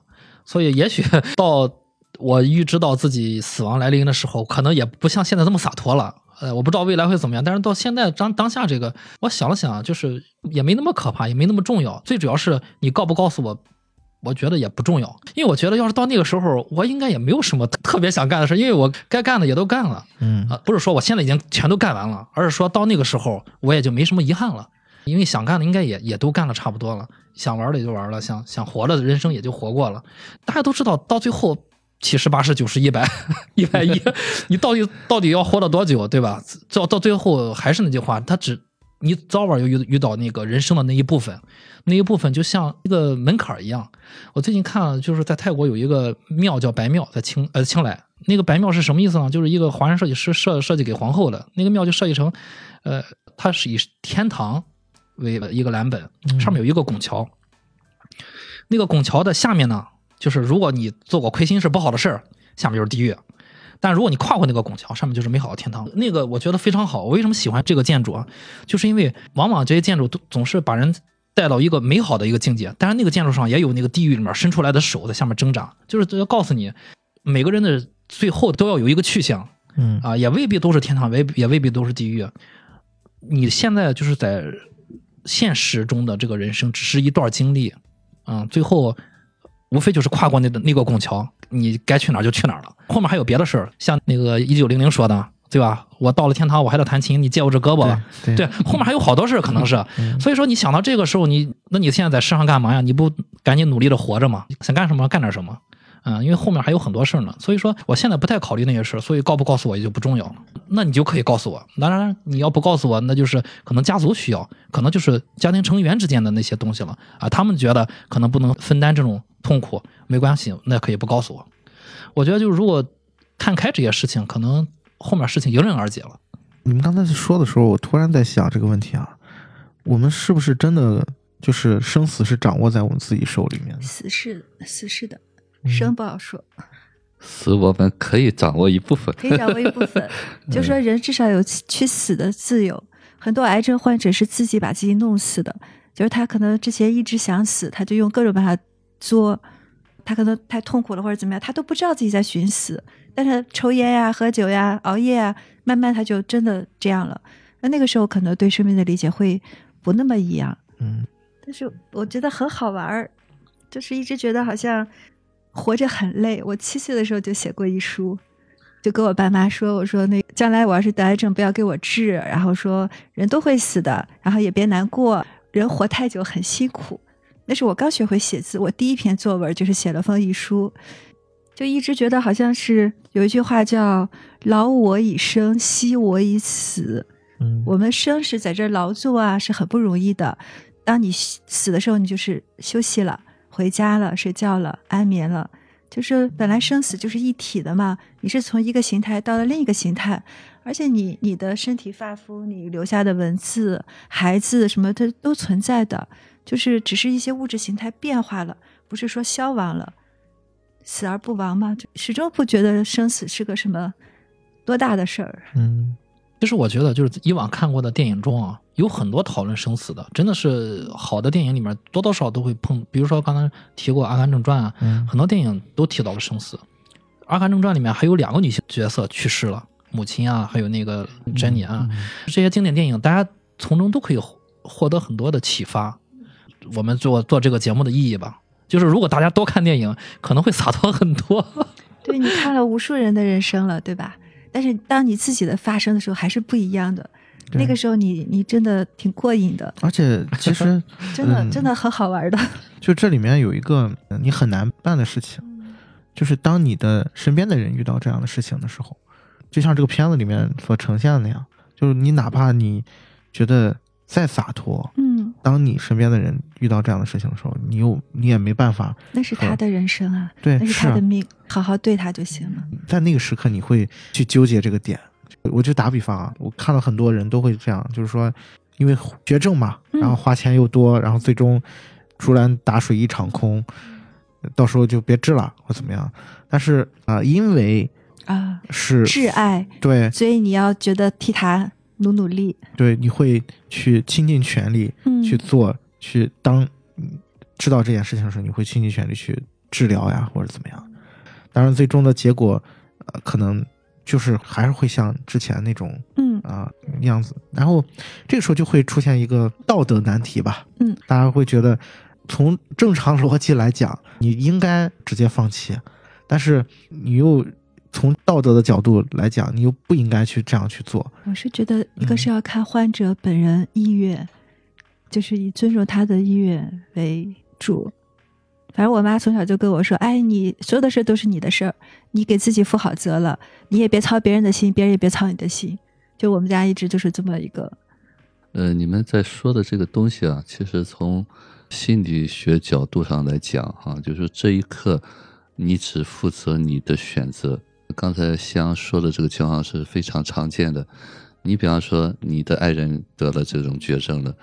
所以也许 到我预知到自己死亡来临的时候，可能也不像现在这么洒脱了。呃，我不知道未来会怎么样，但是到现在当当下这个，我想了想，就是也没那么可怕，也没那么重要。最主要是你告不告诉我，我觉得也不重要，因为我觉得要是到那个时候，我应该也没有什么特别想干的事，因为我该干的也都干了。嗯啊，不是说我现在已经全都干完了，而是说到那个时候我也就没什么遗憾了，因为想干的应该也也都干的差不多了，想玩的也就玩了，想想活的人生也就活过了。大家都知道，到最后七十八十九十一百 一百一，你到底到底要活到多久，对吧？到到最后还是那句话，他只你早晚要遇遇到那个人生的那一部分，那一部分就像一个门槛儿一样。我最近看了，就是在泰国有一个庙叫白庙，在清呃清莱，那个白庙是什么意思呢？就是一个华人设计师设设计给皇后的那个庙，就设计成，呃，它是以天堂为一个蓝本，上面有一个拱桥，那个拱桥的下面呢，就是如果你做过亏心事不好的事儿，下面就是地狱。但如果你跨过那个拱桥，上面就是美好的天堂。那个我觉得非常好。我为什么喜欢这个建筑啊？就是因为往往这些建筑都总是把人带到一个美好的一个境界，但是那个建筑上也有那个地狱里面伸出来的手在下面挣扎，就是要告诉你，每个人的最后都要有一个去向嗯啊，也未必都是天堂，未也未必都是地狱。你现在就是在现实中的这个人生，只是一段经历，嗯，最后无非就是跨过那个那个拱桥，你该去哪儿就去哪儿了。后面还有别的事儿，像那个一九零零说的，对吧？我到了天堂，我还得弹琴，你借我这胳膊对，后面还有好多事儿可能是，所以说你想到这个时候，你那你现在在世上干嘛呀？你不赶紧努力的活着吗？想干什么干点什么。嗯，因为后面还有很多事儿呢，所以说我现在不太考虑那些事儿，所以告不告诉我也就不重要了。那你就可以告诉我，当然你要不告诉我，那就是可能家族需要，可能就是家庭成员之间的那些东西了啊。他们觉得可能不能分担这种痛苦，没关系，那可以不告诉我。我觉得就如果看开这些事情，可能后面事情迎刃而解了。你们刚才说的时候，我突然在想这个问题啊，我们是不是真的就是生死是掌握在我们自己手里面的？死是死是的，嗯生不好说，死我们可以掌握一部分，可以掌握一部分。就说人至少有去死的自由。很多癌症患者是自己把自己弄死的，就是他可能之前一直想死，他就用各种办法作，他可能太痛苦了或者怎么样，他都不知道自己在寻死。但是抽烟呀、喝酒呀、熬夜啊，慢慢他就真的这样了。那那个时候可能对生命的理解会不那么一样。嗯但是我觉得很好玩儿，就是一直觉得好像活着很累。我七岁的时候就写过一书，就跟我爸妈说：“我说那将来我要是得癌症，不要给我治，然后说人都会死的，然后也别难过，人活太久很辛苦。”那是我刚学会写字，我第一篇作文就是写了封遗书，就一直觉得好像是有一句话叫“劳我以生，惜我以死”。嗯我们生是在这儿劳作啊，是很不容易的。当你死的时候，你就是休息了，回家了，睡觉了，安眠了。就是本来生死就是一体的嘛，你是从一个形态到了另一个形态，而且你你的身体发肤，你留下的文字、孩子什么它都存在的，就是只是一些物质形态变化了，不是说消亡了，死而不亡嘛，就始终不觉得生死是个什么多大的事儿。嗯其实我觉得，就是以往看过的电影中啊，有很多讨论生死的，真的是好的电影里面多多少少都会碰，比如说刚才提过《阿甘正传》啊，嗯很多电影都提到了生死。《阿甘正传》里面还有两个女性角色去世了，母亲啊，还有那个珍妮啊，这些经典电影，大家从中都可以获获得很多的启发。我们做做这个节目的意义吧，就是如果大家多看电影，可能会洒脱很多。对你看了无数人的人生了，对吧？但是当你自己的发生的时候，还是不一样的。那个时候你你真的挺过瘾的，而且 其实真的、嗯真的很好玩的。就这里面有一个呃你很难办的事情，就是当你的身边的人遇到这样的事情的时候，就像这个片子里面所呈现的那样，就是你哪怕你觉得再洒脱，嗯，当你身边的人遇到这样的事情的时候，你又你也没办法，那是他的人生啊，对，那是他的命，好好对他就行了。在那个时刻你会去纠结这个点。我就打比方啊，我看到很多人都会这样，就是说，因为绝症嘛，嗯然后花钱又多，然后最终竹篮打水一场空，到时候就别治了或怎么样。但是啊、因为啊，是挚爱，对所以你要觉得替他努努力。对，你会去倾尽全力嗯，去做，去当嗯知道这件事情的时候，你会倾尽全力去治疗呀，或者怎么样。当然，最终的结果，呃，可能就是还是会像之前那种嗯啊、样子。然后这个时候就会出现一个道德难题吧。嗯，大家会觉得，从正常逻辑来讲，你应该直接放弃，但是你又从道德的角度来讲，你又不应该去这样去做。我是觉得一个嗯是要看患者本人意愿，就是以尊重他的意愿为主。反正我妈从小就跟我说：“哎，你所有的事都是你的事儿，你给自己负好责了，你也别操别人的心，别人也别操你的心。”就我们家一直就是这么一个，呃，你们在说的这个东西啊，其实从心理学角度上来讲，哈、就是这一刻你只负责你的选择。刚才夕阳说的这个情况是非常常见的。你比方说，你的爱人得了这种绝症了，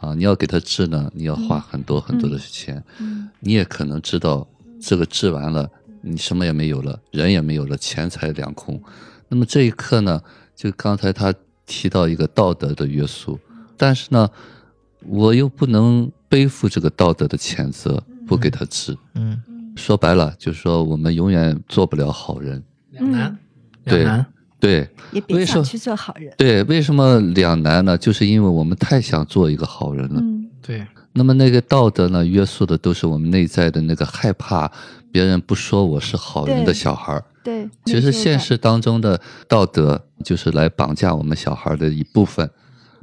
啊，你要给他治呢，你要花很多很多的钱，嗯你也可能知道这个治完了，你什么也没有了，人也没有了，钱财两空。那么这一刻呢，就刚才他提到一个道德的约束，但是呢，我又不能背负这个道德的谴责，不给他治。嗯说白了，就是说我们永远做不了好人。两难，对两难。对也别为什么想去做好人。对，为什么两难呢？就是因为我们太想做一个好人了。嗯对，那么那个道德呢，约束的都是我们内在的那个害怕别人不说我是好人的小孩儿。对，其实现实当中的道德就是来绑架我们小孩的一部分。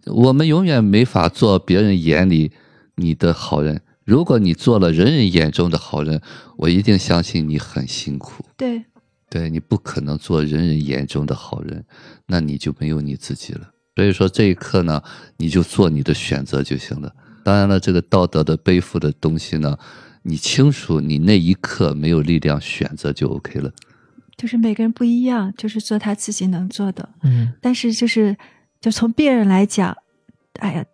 我们永远没法做别人眼里你的好人。如果你做了人人眼中的好人，我一定相信你很辛苦。对对你不可能做人人眼中的好人，那你就没有你自己了。所以说这一刻呢，你就做你的选择就行了。当然了，这个道德的背负的东西呢，你清楚，你那一刻没有力量选择就 OK 了。就是每个人不一样，就是做他自己能做的。嗯但是就是就从别人来讲，哎呀，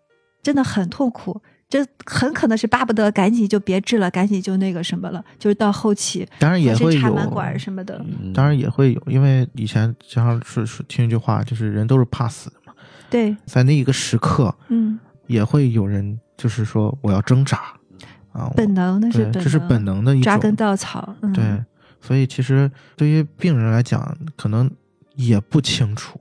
真的很痛苦。这很可能是巴不得赶紧就别治了，赶紧就那个什么了，就是到后期当然也还是会有插满管什么的。嗯当然也会有，因为以前经常是是听一句话，就是人都是怕死的嘛，对，在那一个时刻，嗯，也会有人就是说我要挣扎啊，本能那是本能，这是本能的一种抓根，稻草。嗯、对，所以其实对于病人来讲，可能也不清楚，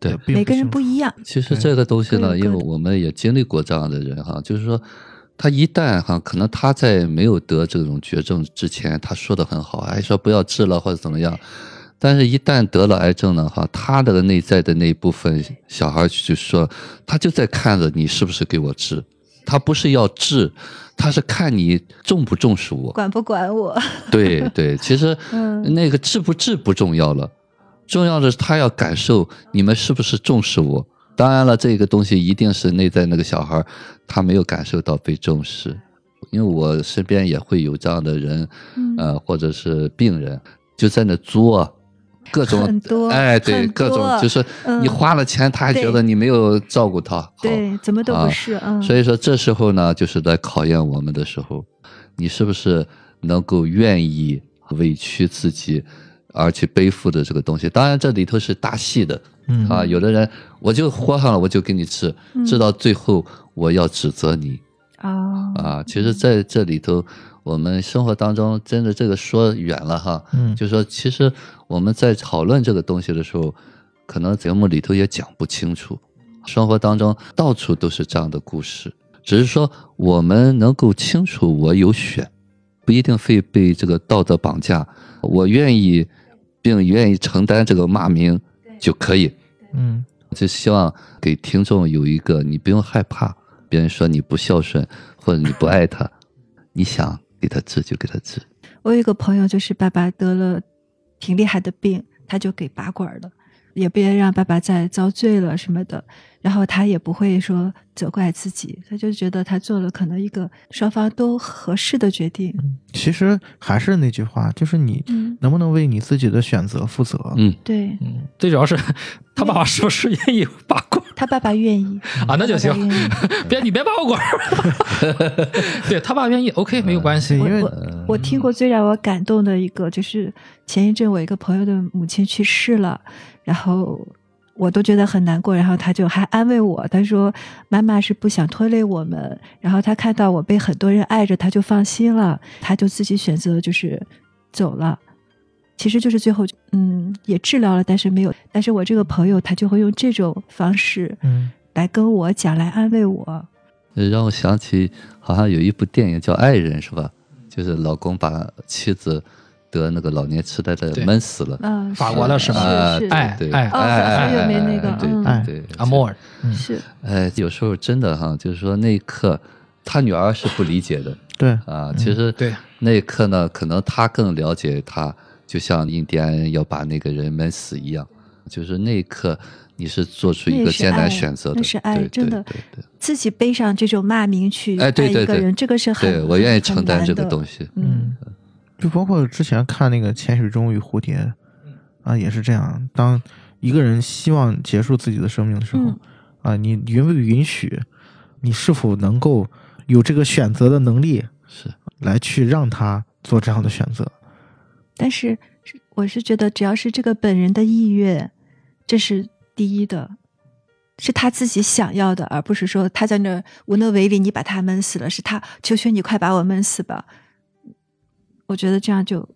对每个人不一样。其实这个东西呢，因为我们也经历过这样的人哈，就是说，他一旦哈，可能他在没有得这种绝症之前，他说的很好，哎，说不要治了或者怎么样，但是一旦得了癌症呢，哈，他的内在的那一部分小孩就说，他就在看着你是不是给我治，他不是要治，他是看你重不重视我。管不管我？对对，其实 嗯那个治不治不重要了，重要的是他要感受你们是不是重视我。当然了，这个东西一定是内在那个小孩儿他没有感受到被重视，因为我身边也会有这样的人，嗯呃，或者是病人就在那作。各种很多哎，对，各种就是嗯你花了钱，他还觉得你没有照顾他好。对，怎么都啊不是。嗯，所以说这时候呢，就是在考验我们的时候，你是不是能够愿意委屈自己而去背负的这个东西。当然这里头是大戏的，嗯啊，有的人我就豁上了，我就给你吃，嗯治到最后我要指责你哦，啊。其实在这里头，我们生活当中真的这个说远了哈，嗯就说其实我们在讨论这个东西的时候，可能节目里头也讲不清楚。生活当中到处都是这样的故事，只是说我们能够清楚我有选，不一定非被这个道德绑架，我愿意并愿意承担这个骂名就可以。嗯就希望给听众有一个，你不用害怕别人说你不孝顺或者你不爱他，你想给他治就给他治。我有一个朋友，就是爸爸得了挺厉害的病，他就给拔管了，也别让爸爸再遭罪了什么的。然后他也不会说责怪自己，他就觉得他做了可能一个双方都合适的决定。其实还是那句话，就是你嗯，能不能为你自己的选择负责？嗯，对嗯最主要是他爸爸是不是愿意拔管他爸爸愿意 啊？那就行爸爸，别你别把我管。对他爸愿意，OK 没有关系对，因为我我听过最让我感动的一个，就是前一阵我一个朋友的母亲去世了，然后我都觉得很难过，然后他就还安慰我，他说妈妈是不想拖累我们，然后他看到我被很多人爱着，他就放心了，他就自己选择就是走了。其实就是最后，嗯，也治疗了，但是没有。但是我这个朋友他就会用这种方式嗯来跟我讲，来安慰我。呃让我想起好像有一部电影叫《爱人》，是吧？就是老公把妻子得那个老年痴呆的闷死了。嗯，法国的是吗啊是是。对，哎哎哎那个对嗯。哎对对，阿莫尔，是，哎，有时候真的哈，就是说那一刻，他女儿是不理解的。对，啊。其实对。那一刻呢，可能他更了解他，就像印第安人要把那个人闷死一样。就是那一刻，你是做出一个艰难爱选择的，那是爱对真的对对。自己背上这种骂名去哎对对对爱一个人，这个是很对，我愿意很承担这个东西。嗯，嗯，就包括之前看那个《潜水钟与蝴蝶》，啊，也是这样。当一个人希望结束自己的生命的时候，嗯啊，你允不允许？你是否能够有这个选择的能力，是来去让他做这样的选择？但是是我是觉得，只要是这个本人的意愿，这是第一的，是他自己想要的，而不是说他在那无能为力，你把他闷死了，是他求求你快把我闷死吧。我觉得这样就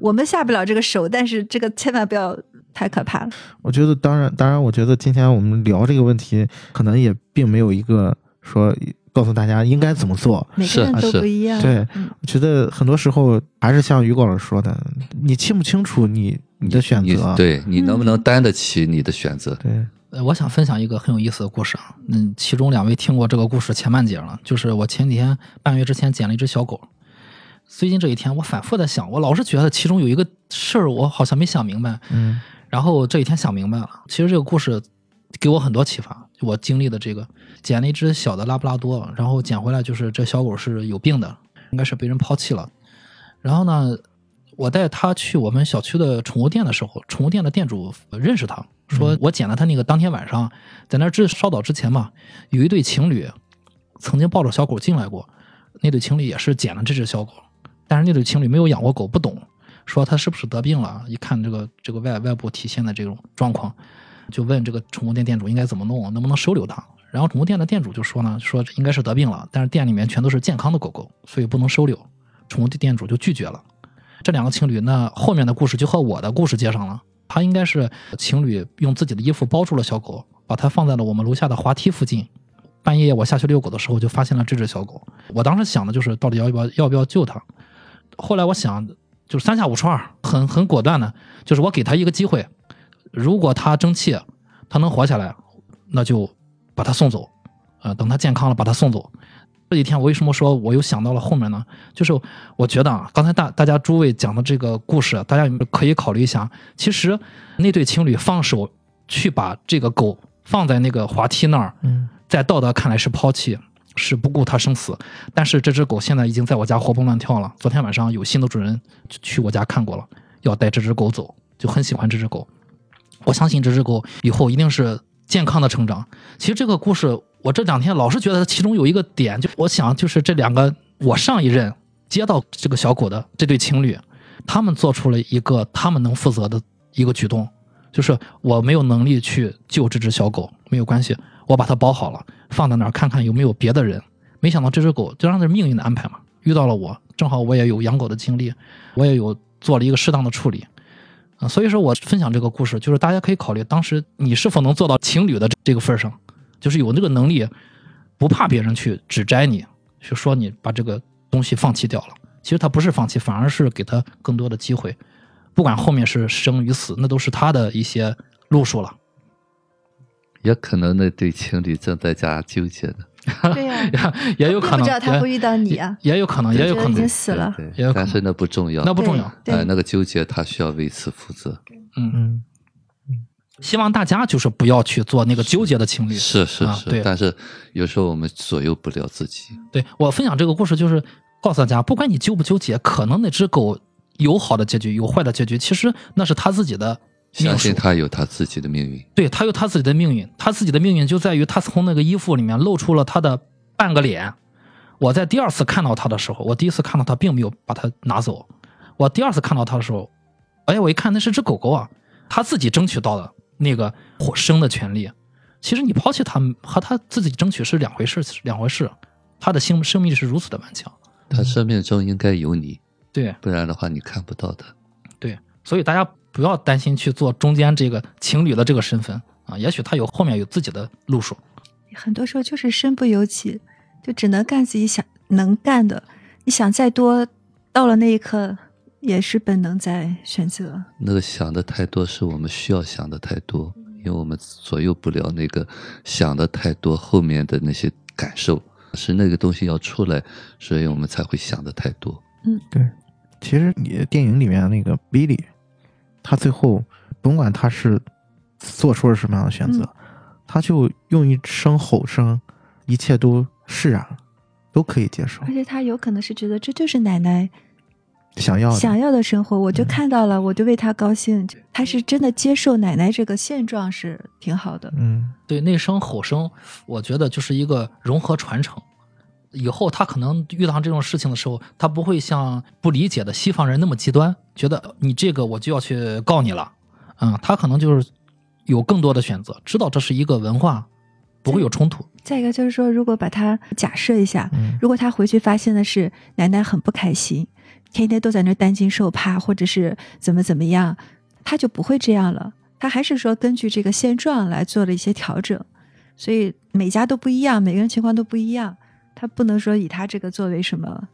我们下不了这个手，但是这个千万不要太可怕了。我觉得，当然，当然，我觉得今天我们聊这个问题，可能也并没有一个说告诉大家应该怎么做。每个人都不一样。对嗯我觉得很多时候还是像于果老师说的，你清不清楚你你的选你择？对你能不能嗯担得起你的选择？对，呃，我想分享一个很有意思的故事啊。嗯，其中两位听过这个故事前半截了，就是我前几天半个月之前捡了一只小狗。最近这几天，我反复在想，我老是觉得其中有一个事儿，我好像没想明白。嗯然后这几天想明白了，其实这个故事给我很多启发。我经历的这个，捡了一只小的拉布拉多，然后捡回来就是这小狗是有病的，应该是被人抛弃了。然后呢，我带它去我们小区的宠物店的时候，宠物店的店主认识它，说我捡了它那个当天晚上，在那儿之烧岛之前嘛，有一对情侣曾经抱着小狗进来过，那对情侣也是捡了这只小狗，但是那对情侣没有养过狗，不懂，说他是不是得病了，一看这个这个外外部体现的这种状况，就问这个宠物店店主应该怎么弄，能不能收留他。然后宠物店的店主就说呢，说应该是得病了，但是店里面全都是健康的狗狗，所以不能收留。宠物店店主就拒绝了。这两个情侣，那后面的故事就和我的故事接上了。他应该是情侣用自己的衣服包住了小狗，把它放在了我们楼下的滑梯附近。半夜我下去遛狗的时候，就发现了这只小狗。我当时想的就是到底要不要要不要救它。后来我想，就是三下五除二，很很果断的，就是我给他一个机会，如果他争气，他能活下来，那就把他送走，呃，等他健康了把他送走。这几天我为什么说我又想到了后面呢？就是我觉得啊，刚才大大家诸位讲的这个故事，大家可以考虑一下。其实那对情侣放手去把这个狗放在那个滑梯那儿，嗯在道德看来是抛弃，是不顾它生死。但是这只狗现在已经在我家活蹦乱跳了。昨天晚上有新的主人去我家看过了，要带这只狗走，就很喜欢这只狗。我相信这只狗以后一定是健康的成长。其实这个故事，我这两天老是觉得其中有一个点，就我想就是这两个我上一任接到这个小狗的这对情侣，他们做出了一个他们能负责的一个举动，就是我没有能力去救这只小狗，没有关系，我把它包好了，放在那儿看看有没有别的人。没想到这只狗就让这命运的安排嘛，遇到了我，正好我也有养狗的经历，我也有做了一个适当的处理。啊，所以说我分享这个故事，就是大家可以考虑当时你是否能做到情侣的这个份儿上，就是有这个能力，不怕别人去指摘你，去说你把这个东西放弃掉了。其实他不是放弃，反而是给他更多的机会，不管后面是生与死，那都是他的一些路数了。也可能那对情侣正在家纠结呢。对呀、也 也有可能，并不知道他会遇到你啊，也有可能，也有可能已经，死了。对也有但是那不重要，那不重要。对哎，那个纠结他需要为此负责。嗯，嗯，希望大家就是不要去做那个纠结的情侣。是是是，啊对但是有时候我们左右不了自己。对我分享这个故事，就是告诉大家，不管你纠不纠结，可能那只狗有好的结局，有坏的结局，其实那是它自己的相信。他有他自己的命运。对他有他自己的命运，他自己的命运就在于他从那个衣服里面露出了他的半个脸。我在第二次看到他的时候，我第一次看到他并没有把他拿走，我第二次看到他的时候，哎，我一看那是只狗狗啊，他自己争取到的那个活生的权利。其实你抛弃他和他自己争取是两回事，两回事。他的生生命力是如此的顽强，他生命中应该有你，对不然的话你看不到的。对，所以大家不要担心去做中间这个情侣的这个身份啊，也许他有后面有自己的路数。很多时候就是身不由己，就只能干自己想能干的。你想再多，到了那一刻也是本能在选择。那个想的太多，是我们需要想的太多，因为我们左右不了那个想的太多后面的那些感受，是那个东西要出来，所以我们才会想的太多。嗯对。其实你电影里面那个 Billy，他最后甭管他是做出了什么样的选择，他就用一声吼声，一切都释然了，都可以接受而，且他有可能是觉得这就是奶奶想要的想要的生活，我就嗯看到了，我就为他高兴。他是真的接受奶奶这个现状是挺好的。嗯对那声吼声，我觉得就是一个融合传承。以后他可能遇到这种事情的时候，他不会像不理解的西方人那么极端，觉得你这个我就要去告你了。嗯，他可能就是有更多的选择，知道这是一个文化，不会有冲突。再一个就是说，如果把他假设一下，嗯如果他回去发现的是奶奶很不开心，天天都在那担惊受怕，或者是怎么怎么样，他就不会这样了。他还是说根据这个现状来做了一些调整，所以每家都不一样，每个人情况都不一样，他不能说以他这个作为什么。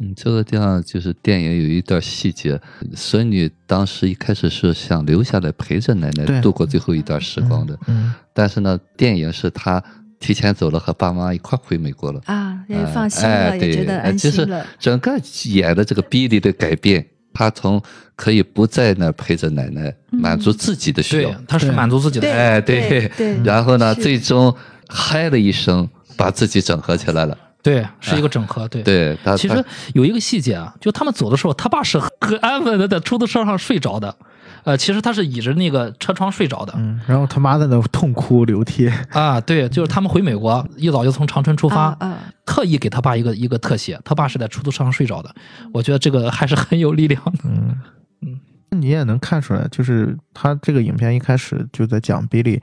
嗯，这个地方就是电影有一段细节，孙女当时一开始是想留下来陪着奶奶度过最后一段时光的，嗯但是呢，电影是她提前走了，和爸妈一块回美国了。啊，也哎放心了，哎对也觉得安哎就是心了。整个演的这个比例的改变，她从可以不在那儿陪着奶奶，嗯满足自己的需对要，，他是满足自己的。对哎对对然后呢，最终嗨了一声，把自己整合起来了。对，是一个整合。对，对他，其实有一个细节啊，就他们走的时候，他爸是很很安稳的在出租车上睡着的。呃，其实他是倚着那个车窗睡着的。嗯，然后他妈在那痛哭流涕，啊，对，就是他们回美国，一早就从长春出发，啊啊，特意给他爸一个一个特写，他爸是在出租车上睡着的。我觉得这个还是很有力量的。嗯嗯，你也能看出来，就是他这个影片一开始就在讲 Billy，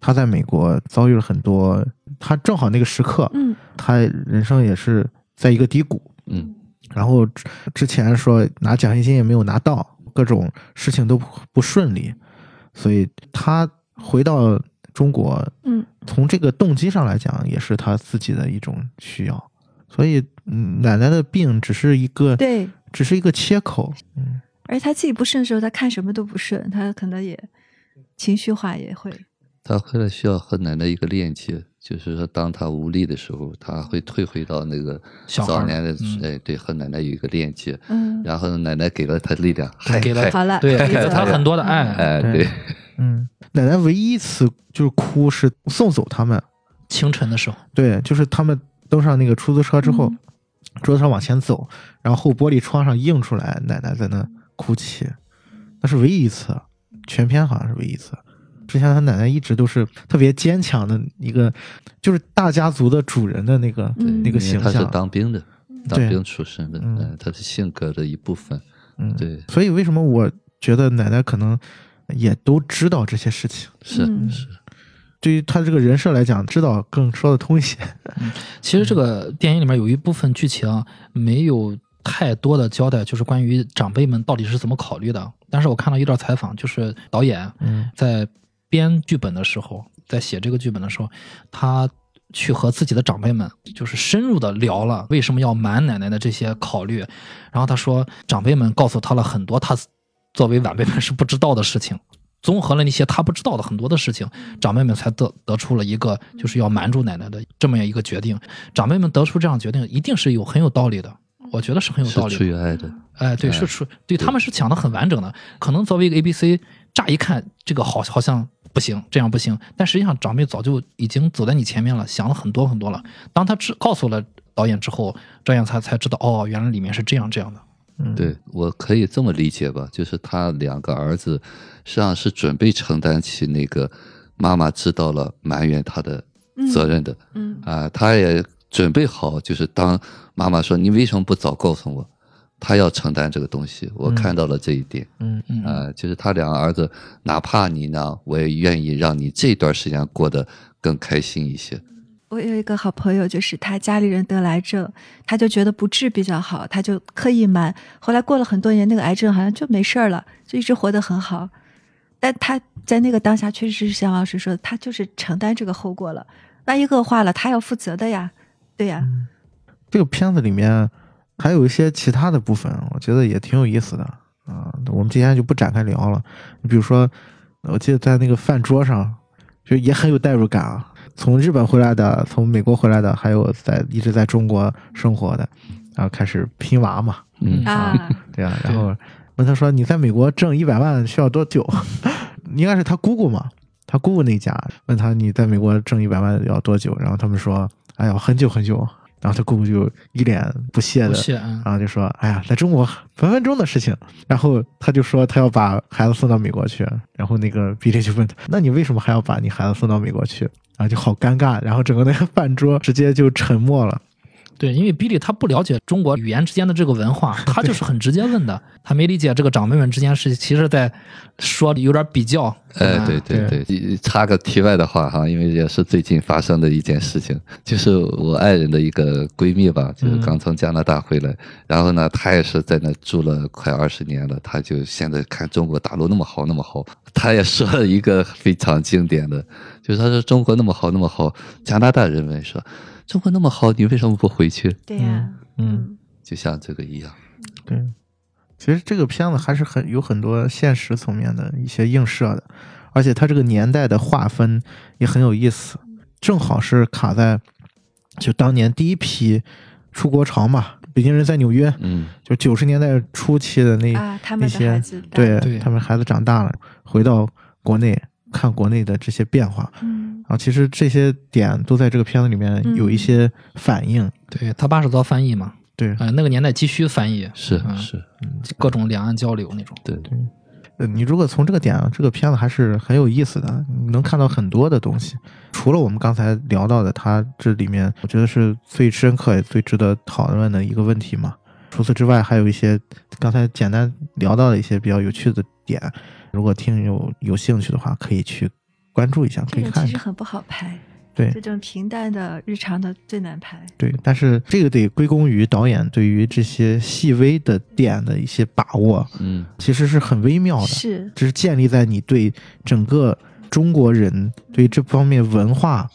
他在美国遭遇了很多，他正好那个时刻，嗯他人生也是在一个低谷，嗯，然后之之前说拿奖学金也没有拿到，各种事情都不不顺利，所以他回到中国，嗯，从这个动机上来讲，也是他自己的一种需要。所以，嗯，奶奶的病只是一个，对。只是一个切口，嗯，而他自己不顺的时候，他看什么都不顺，他可能也情绪化也会。他回来需要和奶奶一个链接，就是说，当他无力的时候，他会退回到那个早年的嗯，哎，对，和奶奶有一个链接。嗯，然后奶奶给了他力量，还给了嗨好了，对，给了他很多的爱。哎，对对，嗯，奶奶唯一一次就是哭是送走他们，清晨的时候，对，就是他们登上那个出租车之后，嗯出租车往前走，然后后玻璃窗上映出来奶奶在那哭泣，那是唯一一次，全片好像是唯一一次。之前他奶奶一直都是特别坚强的一个，就是大家族的主人的那个、嗯那个因为他是形象。当兵的，当兵出身的，嗯嗯，他是性格的一部分，嗯，对，所以为什么我觉得奶奶可能也都知道这些事情？是嗯是，对于他这个人设来讲，知道更说得通一些。其实这个电影里面有一部分剧情没有太多的交代，就是关于长辈们到底是怎么考虑的。但是我看到一段采访，就是导演嗯在编剧本的时候，在写这个剧本的时候，他去和自己的长辈们就是深入的聊了为什么要瞒奶奶的这些考虑。然后他说，长辈们告诉他了很多他作为晚辈们是不知道的事情。综合了那些他不知道的很多的事情，长辈们才得得出了一个就是要瞒住奶奶的这么样一个决定。长辈们得出这样决定，一定是有很有道理的，我觉得是很有道理的。出于爱的，哎，对，哎是出，对他们是讲的很完整的。可能作为一个 A B C，乍一看这个好好像不行，这样不行，但实际上长辈早就已经走在你前面了，想了很多很多了。当他知告诉了导演之后，这样才才知道，哦，原来里面是这样这样的。嗯，对我可以这么理解吧，就是他两个儿子实际上是准备承担起那个妈妈知道了埋怨他的责任的，嗯啊，他也准备好，就是当妈妈说你为什么不早告诉我，他要承担这个东西，我嗯看到了这一点，嗯嗯，啊，就是他两个儿子，哪怕你呢，我也愿意让你这段时间过得更开心一些，我有一个好朋友，就是他家里人得癌症，他就觉得不治比较好，他就刻意瞒。后来过了很多年，那个癌症好像就没事儿了，就一直活得很好。但他在那个当下，确实是像老师说的，他就是承担这个后果了。万一恶化了，他要负责的呀，对呀，这个片子里面还有一些其他的部分，我觉得也挺有意思的啊。我们今天就不展开聊了。你比如说，我记得在那个饭桌上，就也很有代入感啊。从日本回来的，从美国回来的，还有在一直在中国生活的，然后开始拼娃嘛，嗯啊，对啊。然后问他说：“你在美国挣一百万需要多久？” 应该是他姑姑嘛，他姑姑那家问他你在美国挣一百万要多久？然后他们说：“哎呀，很久很久。”然后他姑姑就一脸不屑的，然后就说：“哎呀，在中国分分钟的事情。”然后他就说他要把孩子送到美国去。然后那个比利就问他：“那你为什么还要把你孩子送到美国去？”然后就好尴尬，然后整个那个饭桌直接就沉默了。对，因为比利他不了解中国语言之间的这个文化，他就是很直接问的，他没理解这个长辈们之间是其实在说有点比较。哎，对对对对，插个题外的话哈，因为也是最近发生的一件事情，就是我爱人的一个闺蜜吧，就是嗯。刚从加拿大回来，然后呢，她也是在那住了快二十年了，她就现在看中国大陆那么好那么好，她也说了一个非常经典的，就是她说中国那么好那么好，加拿大人们说中国那么好，你为什么不回去？对呀，嗯，就像这个一样，对。其实这个片子还是很有很多现实层面的一些映射的，而且它这个年代的划分也很有意思，正好是卡在就当年第一批出国潮嘛，北京人在纽约，嗯，就九十年代初期的那、啊，他们的那些孩子大对对。他们孩子长大了，回到国内看国内的这些变化嗯啊，其实这些点都在这个片子里面有一嗯些反应。对他爸是做翻译嘛，对，呃，那个年代急需翻译，是嗯是，各种两岸交流那种。对对，呃，你如果从这个点啊，这个片子还是很有意思的，你能看到很多的东西。除了我们刚才聊到的，它这里面我觉得是最深刻也最值得讨论的一个问题嘛。除此之外，还有一些刚才简单聊到的一些比较有趣的点，如果听友有兴趣的话，可以去关注一下，可以看其实很不好拍，对这种平淡的日常的最难拍。对，但是这个得归功于导演对于这些细微的点的一些把握，嗯其实是很微妙的。是，这是建立在你对整个中国人对这方面文化，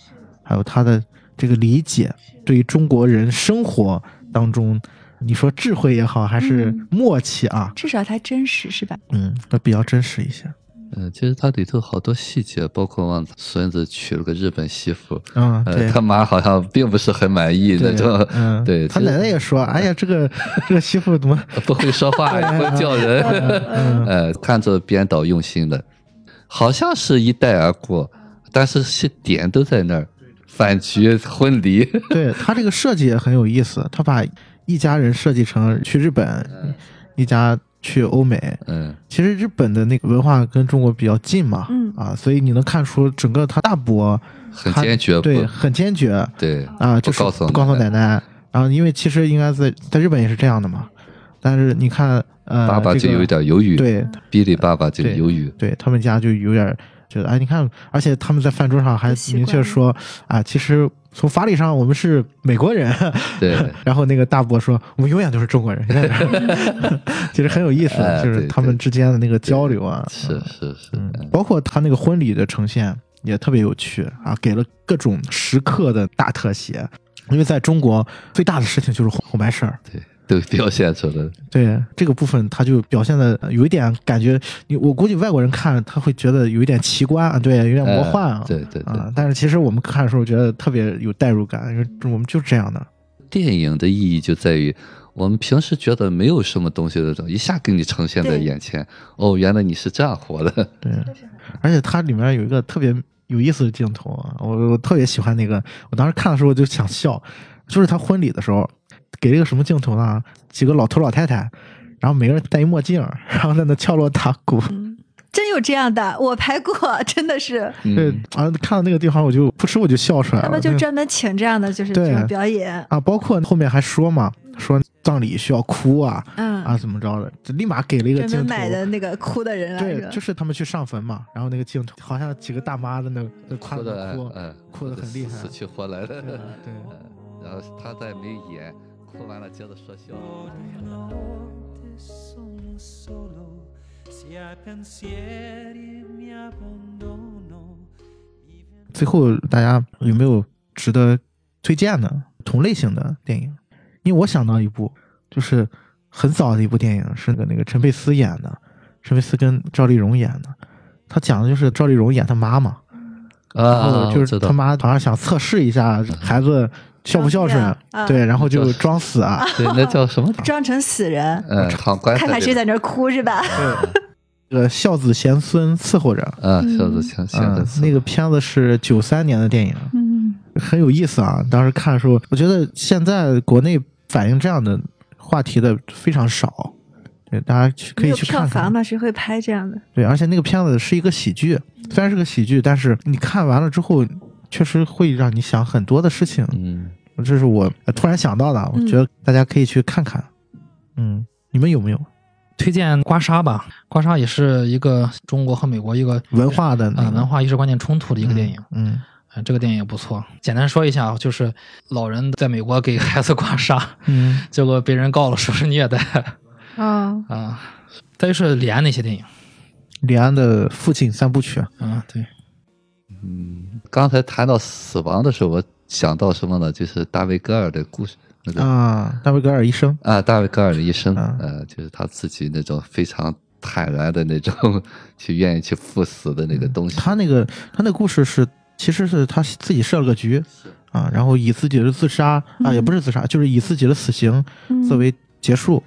还有他的这个理解，对于中国人生活当中，你说智慧也好，还是嗯默契啊，至少它真实是吧？嗯，它比较真实一些。嗯，其实它里头好多细节，包括往孙子娶了个日本媳妇，嗯，呃，他妈好像并不是很满意那种，嗯，对他奶奶也说：“哎呀，这个 这个媳妇怎么？不会说话，也不会叫人，嗯呃，看着编导用心的，好像是一带而过，但是是点都在那儿，饭局、婚礼，对他这个设计也很有意思，他把一家人设计成去日本，一家去欧美。嗯。其实日本的那个文化跟中国比较近嘛，嗯。啊，所以你能看出整个他大伯很坚决，对，很坚决对啊，就是告诉不告诉奶奶。然后因为其实应该在在日本也是这样的嘛，但是你看，呃，爸爸就有一点犹豫，对。比利爸爸就对犹豫，对他们家就有点觉得，哎，你看，而且他们在饭桌上还明确说啊，其实从法理上我们是美国人。对，然后那个大伯说，我们永远都是中国人，其实很有意思，哎就是他们之间的那个交流啊，是是是，包括他那个婚礼的呈现也特别有趣啊，给了各种时刻的大特写。因为在中国最大的事情就是红红白事儿，对，都表现出来了，对这个部分他就表现的有一点感觉，你我估计外国人看他会觉得有一点奇观啊，对，有点魔幻啊，哎对对对啊，但是其实我们看的时候觉得特别有代入感，因为我们就是这样的，电影的意义就在于，我们平时觉得没有什么东西的时候，一下给你呈现在眼前。哦，原来你是这样活的。对，而且它里面有一个特别有意思的镜头啊，我我特别喜欢那个，我当时看的时候我就想笑，就是他婚礼的时候给了一个什么镜头呢？几个老头老太太，然后每个人戴一墨镜，然后在那敲锣打鼓。嗯，真有这样的，我拍过，真的是，对嗯，啊，看到那个地方我就扑哧我就笑出来了。他们就专门请这样的，就是对这种表演，啊，包括后面还说嘛，说葬礼需要哭啊嗯，啊怎么着的，就立马给了一个镜头。买的那个哭的人来对，就是他们去上坟嘛，然后那个镜头好像几个大妈在那那夸哭的哭，，的嗯，哭得很厉害死去活来的。对对。然后他再没演，哭完了接着说笑。最后，大家有没有值得推荐的同类型的电影？因为我想到一部，就是很早的一部电影，是那个那个陈佩斯演的，陈佩斯跟赵丽蓉演的。他讲的就是赵丽蓉演她妈妈，然啊，后就是他妈好像想测试一下孩子孝不孝顺啊，对，然后就就是装死啊，对，那叫什么？装成死人，嗯，看看谁在那儿哭是吧？这个孝子贤孙伺候着。嗯，孝子贤贤嗯的，死那个片子是九三年的电影，嗯，很有意思啊！当时看的时候，我觉得现在国内反映这样的话题的非常少，对，大家去可以去看看。票房嘛，谁会拍这样的？对，而且那个片子是一个喜剧，虽然是个喜剧，但是你看完了之后，确实会让你想很多的事情。嗯，这是我呃突然想到的，我嗯觉得大家可以去看看。嗯，你们有没有？推荐《刮痧》吧，《刮痧》也是一个中国和美国一个文化的那啊、个文化意识观念冲突的一个电影。嗯呃这个电影也不错。简单说一下，就是老人在美国给孩子刮痧，嗯。结果被人告了，说是虐待。啊，啊。再就是李安那些电影，李安的《父亲三部曲》啊，对，嗯，刚才谈到死亡的时候，我想到什么呢？就是大卫戈尔的故事，那个啊，大卫·戈尔医生。啊，大卫戈尔的一生，啊呃，就是他自己那种非常坦然的那种，去愿意去赴死的那个东西。他那个他那个故事是，其实是他自己设了个局啊，然后以自己的自杀啊，也不是自杀，就是以自己的死刑嗯作为结束。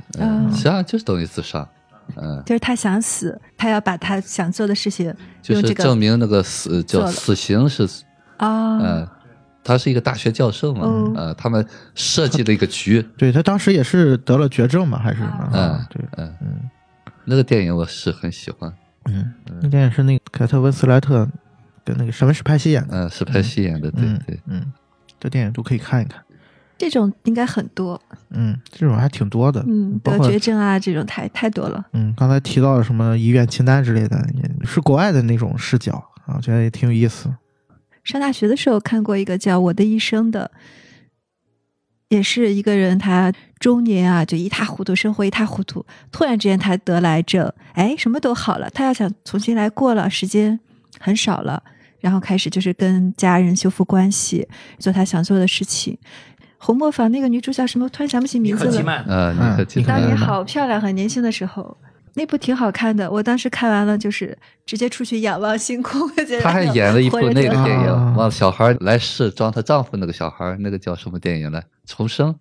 实际上就是等于自杀，嗯，就是他想死，他要把他想做的事情就是用这个证明那个死叫死刑是，啊，嗯，他是一个大学教授嘛嗯，呃，他们设计了一个局，对他当时也是得了绝症嘛，还是什么？嗯啊对，嗯，嗯。那个电影我是很喜欢，嗯，那电影是那个凯特温斯莱特跟那个什么是派西演的。嗯，是拍戏演的，对嗯对，嗯，这电影都可以看一看。这种应该很多，嗯，这种还挺多的。嗯，得绝症啊这种太太多了。嗯，刚才提到了什么医院清单之类的，也是国外的那种视角啊，我觉得也挺有意思。上大学的时候看过一个叫《我的一生》的，也是一个人，他中年啊就一塌糊涂，生活一塌糊涂，突然之间他得了癌症，哎，什么都好了，他要想重新来过了，时间很少了，然后开始就是跟家人修复关系，做他想做的事情。红磨坊那个女主叫什么？突然想不起名字了。曼，呃，嗯当年，好漂亮，很年轻的时候，那部挺好看的。我当时看完了，就是直接出去仰望星空。觉得她还演了一部那个电影，啊忘了小孩来世装她丈夫那个小孩，那个叫什么电影来？重生。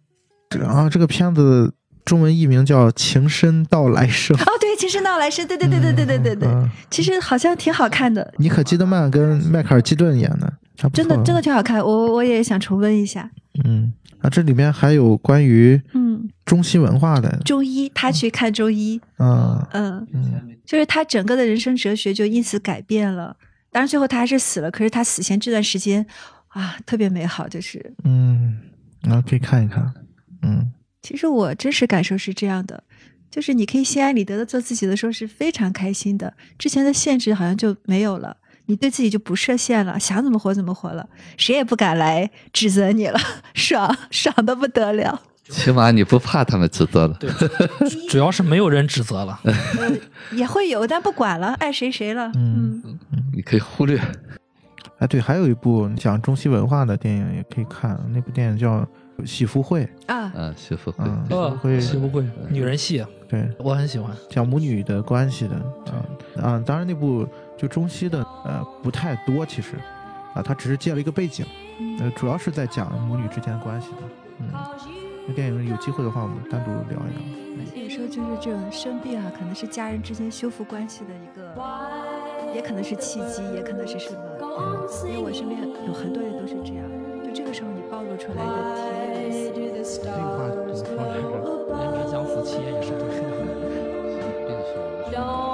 这个啊，这个片子中文译名叫《情深到来生》。哦，对，《情深到来生》，对对对对对对对对，嗯其实好像挺好看的，尼可基德曼跟迈克尔基顿演的，真的真的。挺好看，我我也想重温一下。嗯，啊，这里面还有关于嗯，中西文化的，中医，他去看中医，嗯嗯，嗯。就是他整个的人生哲学就因此改变了。当然最后他还是死了，可是他死前这段时间啊，特别美好，就是。嗯，然后可以看一看。嗯，其实我真实感受是这样的，就是你可以心安理得的做自己的时候是非常开心的，之前的限制好像就没有了，你对自己就不设限了，想怎么活怎么活了，谁也不敢来指责你了，爽爽的不得了。起码你不怕他们指责了。对，主要是没有人指责了。呃，也会有，但不管了，爱谁谁了。嗯嗯，你可以忽略。哎，对，还有一部讲中西文化的电影也可以看，那部电影叫《喜福会》。啊。嗯，喜呃福会，喜福会女人戏，对，我很喜欢。讲母女的关系的。啊啊，当然那部就中西的呃不太多，其实啊，他只是借了一个背景，呃，主要是在讲母女之间的关系的。嗯，那电影有机会的话，我们单独聊一聊。有时候就是这种生病啊，可能是家人之间修复关系的一个，也可能是契机，也可能是什么。因为我身边有很多人都是这样，就这个时候你暴露出来的。这个话怎么说来着？人之将死，其言也是真。Don't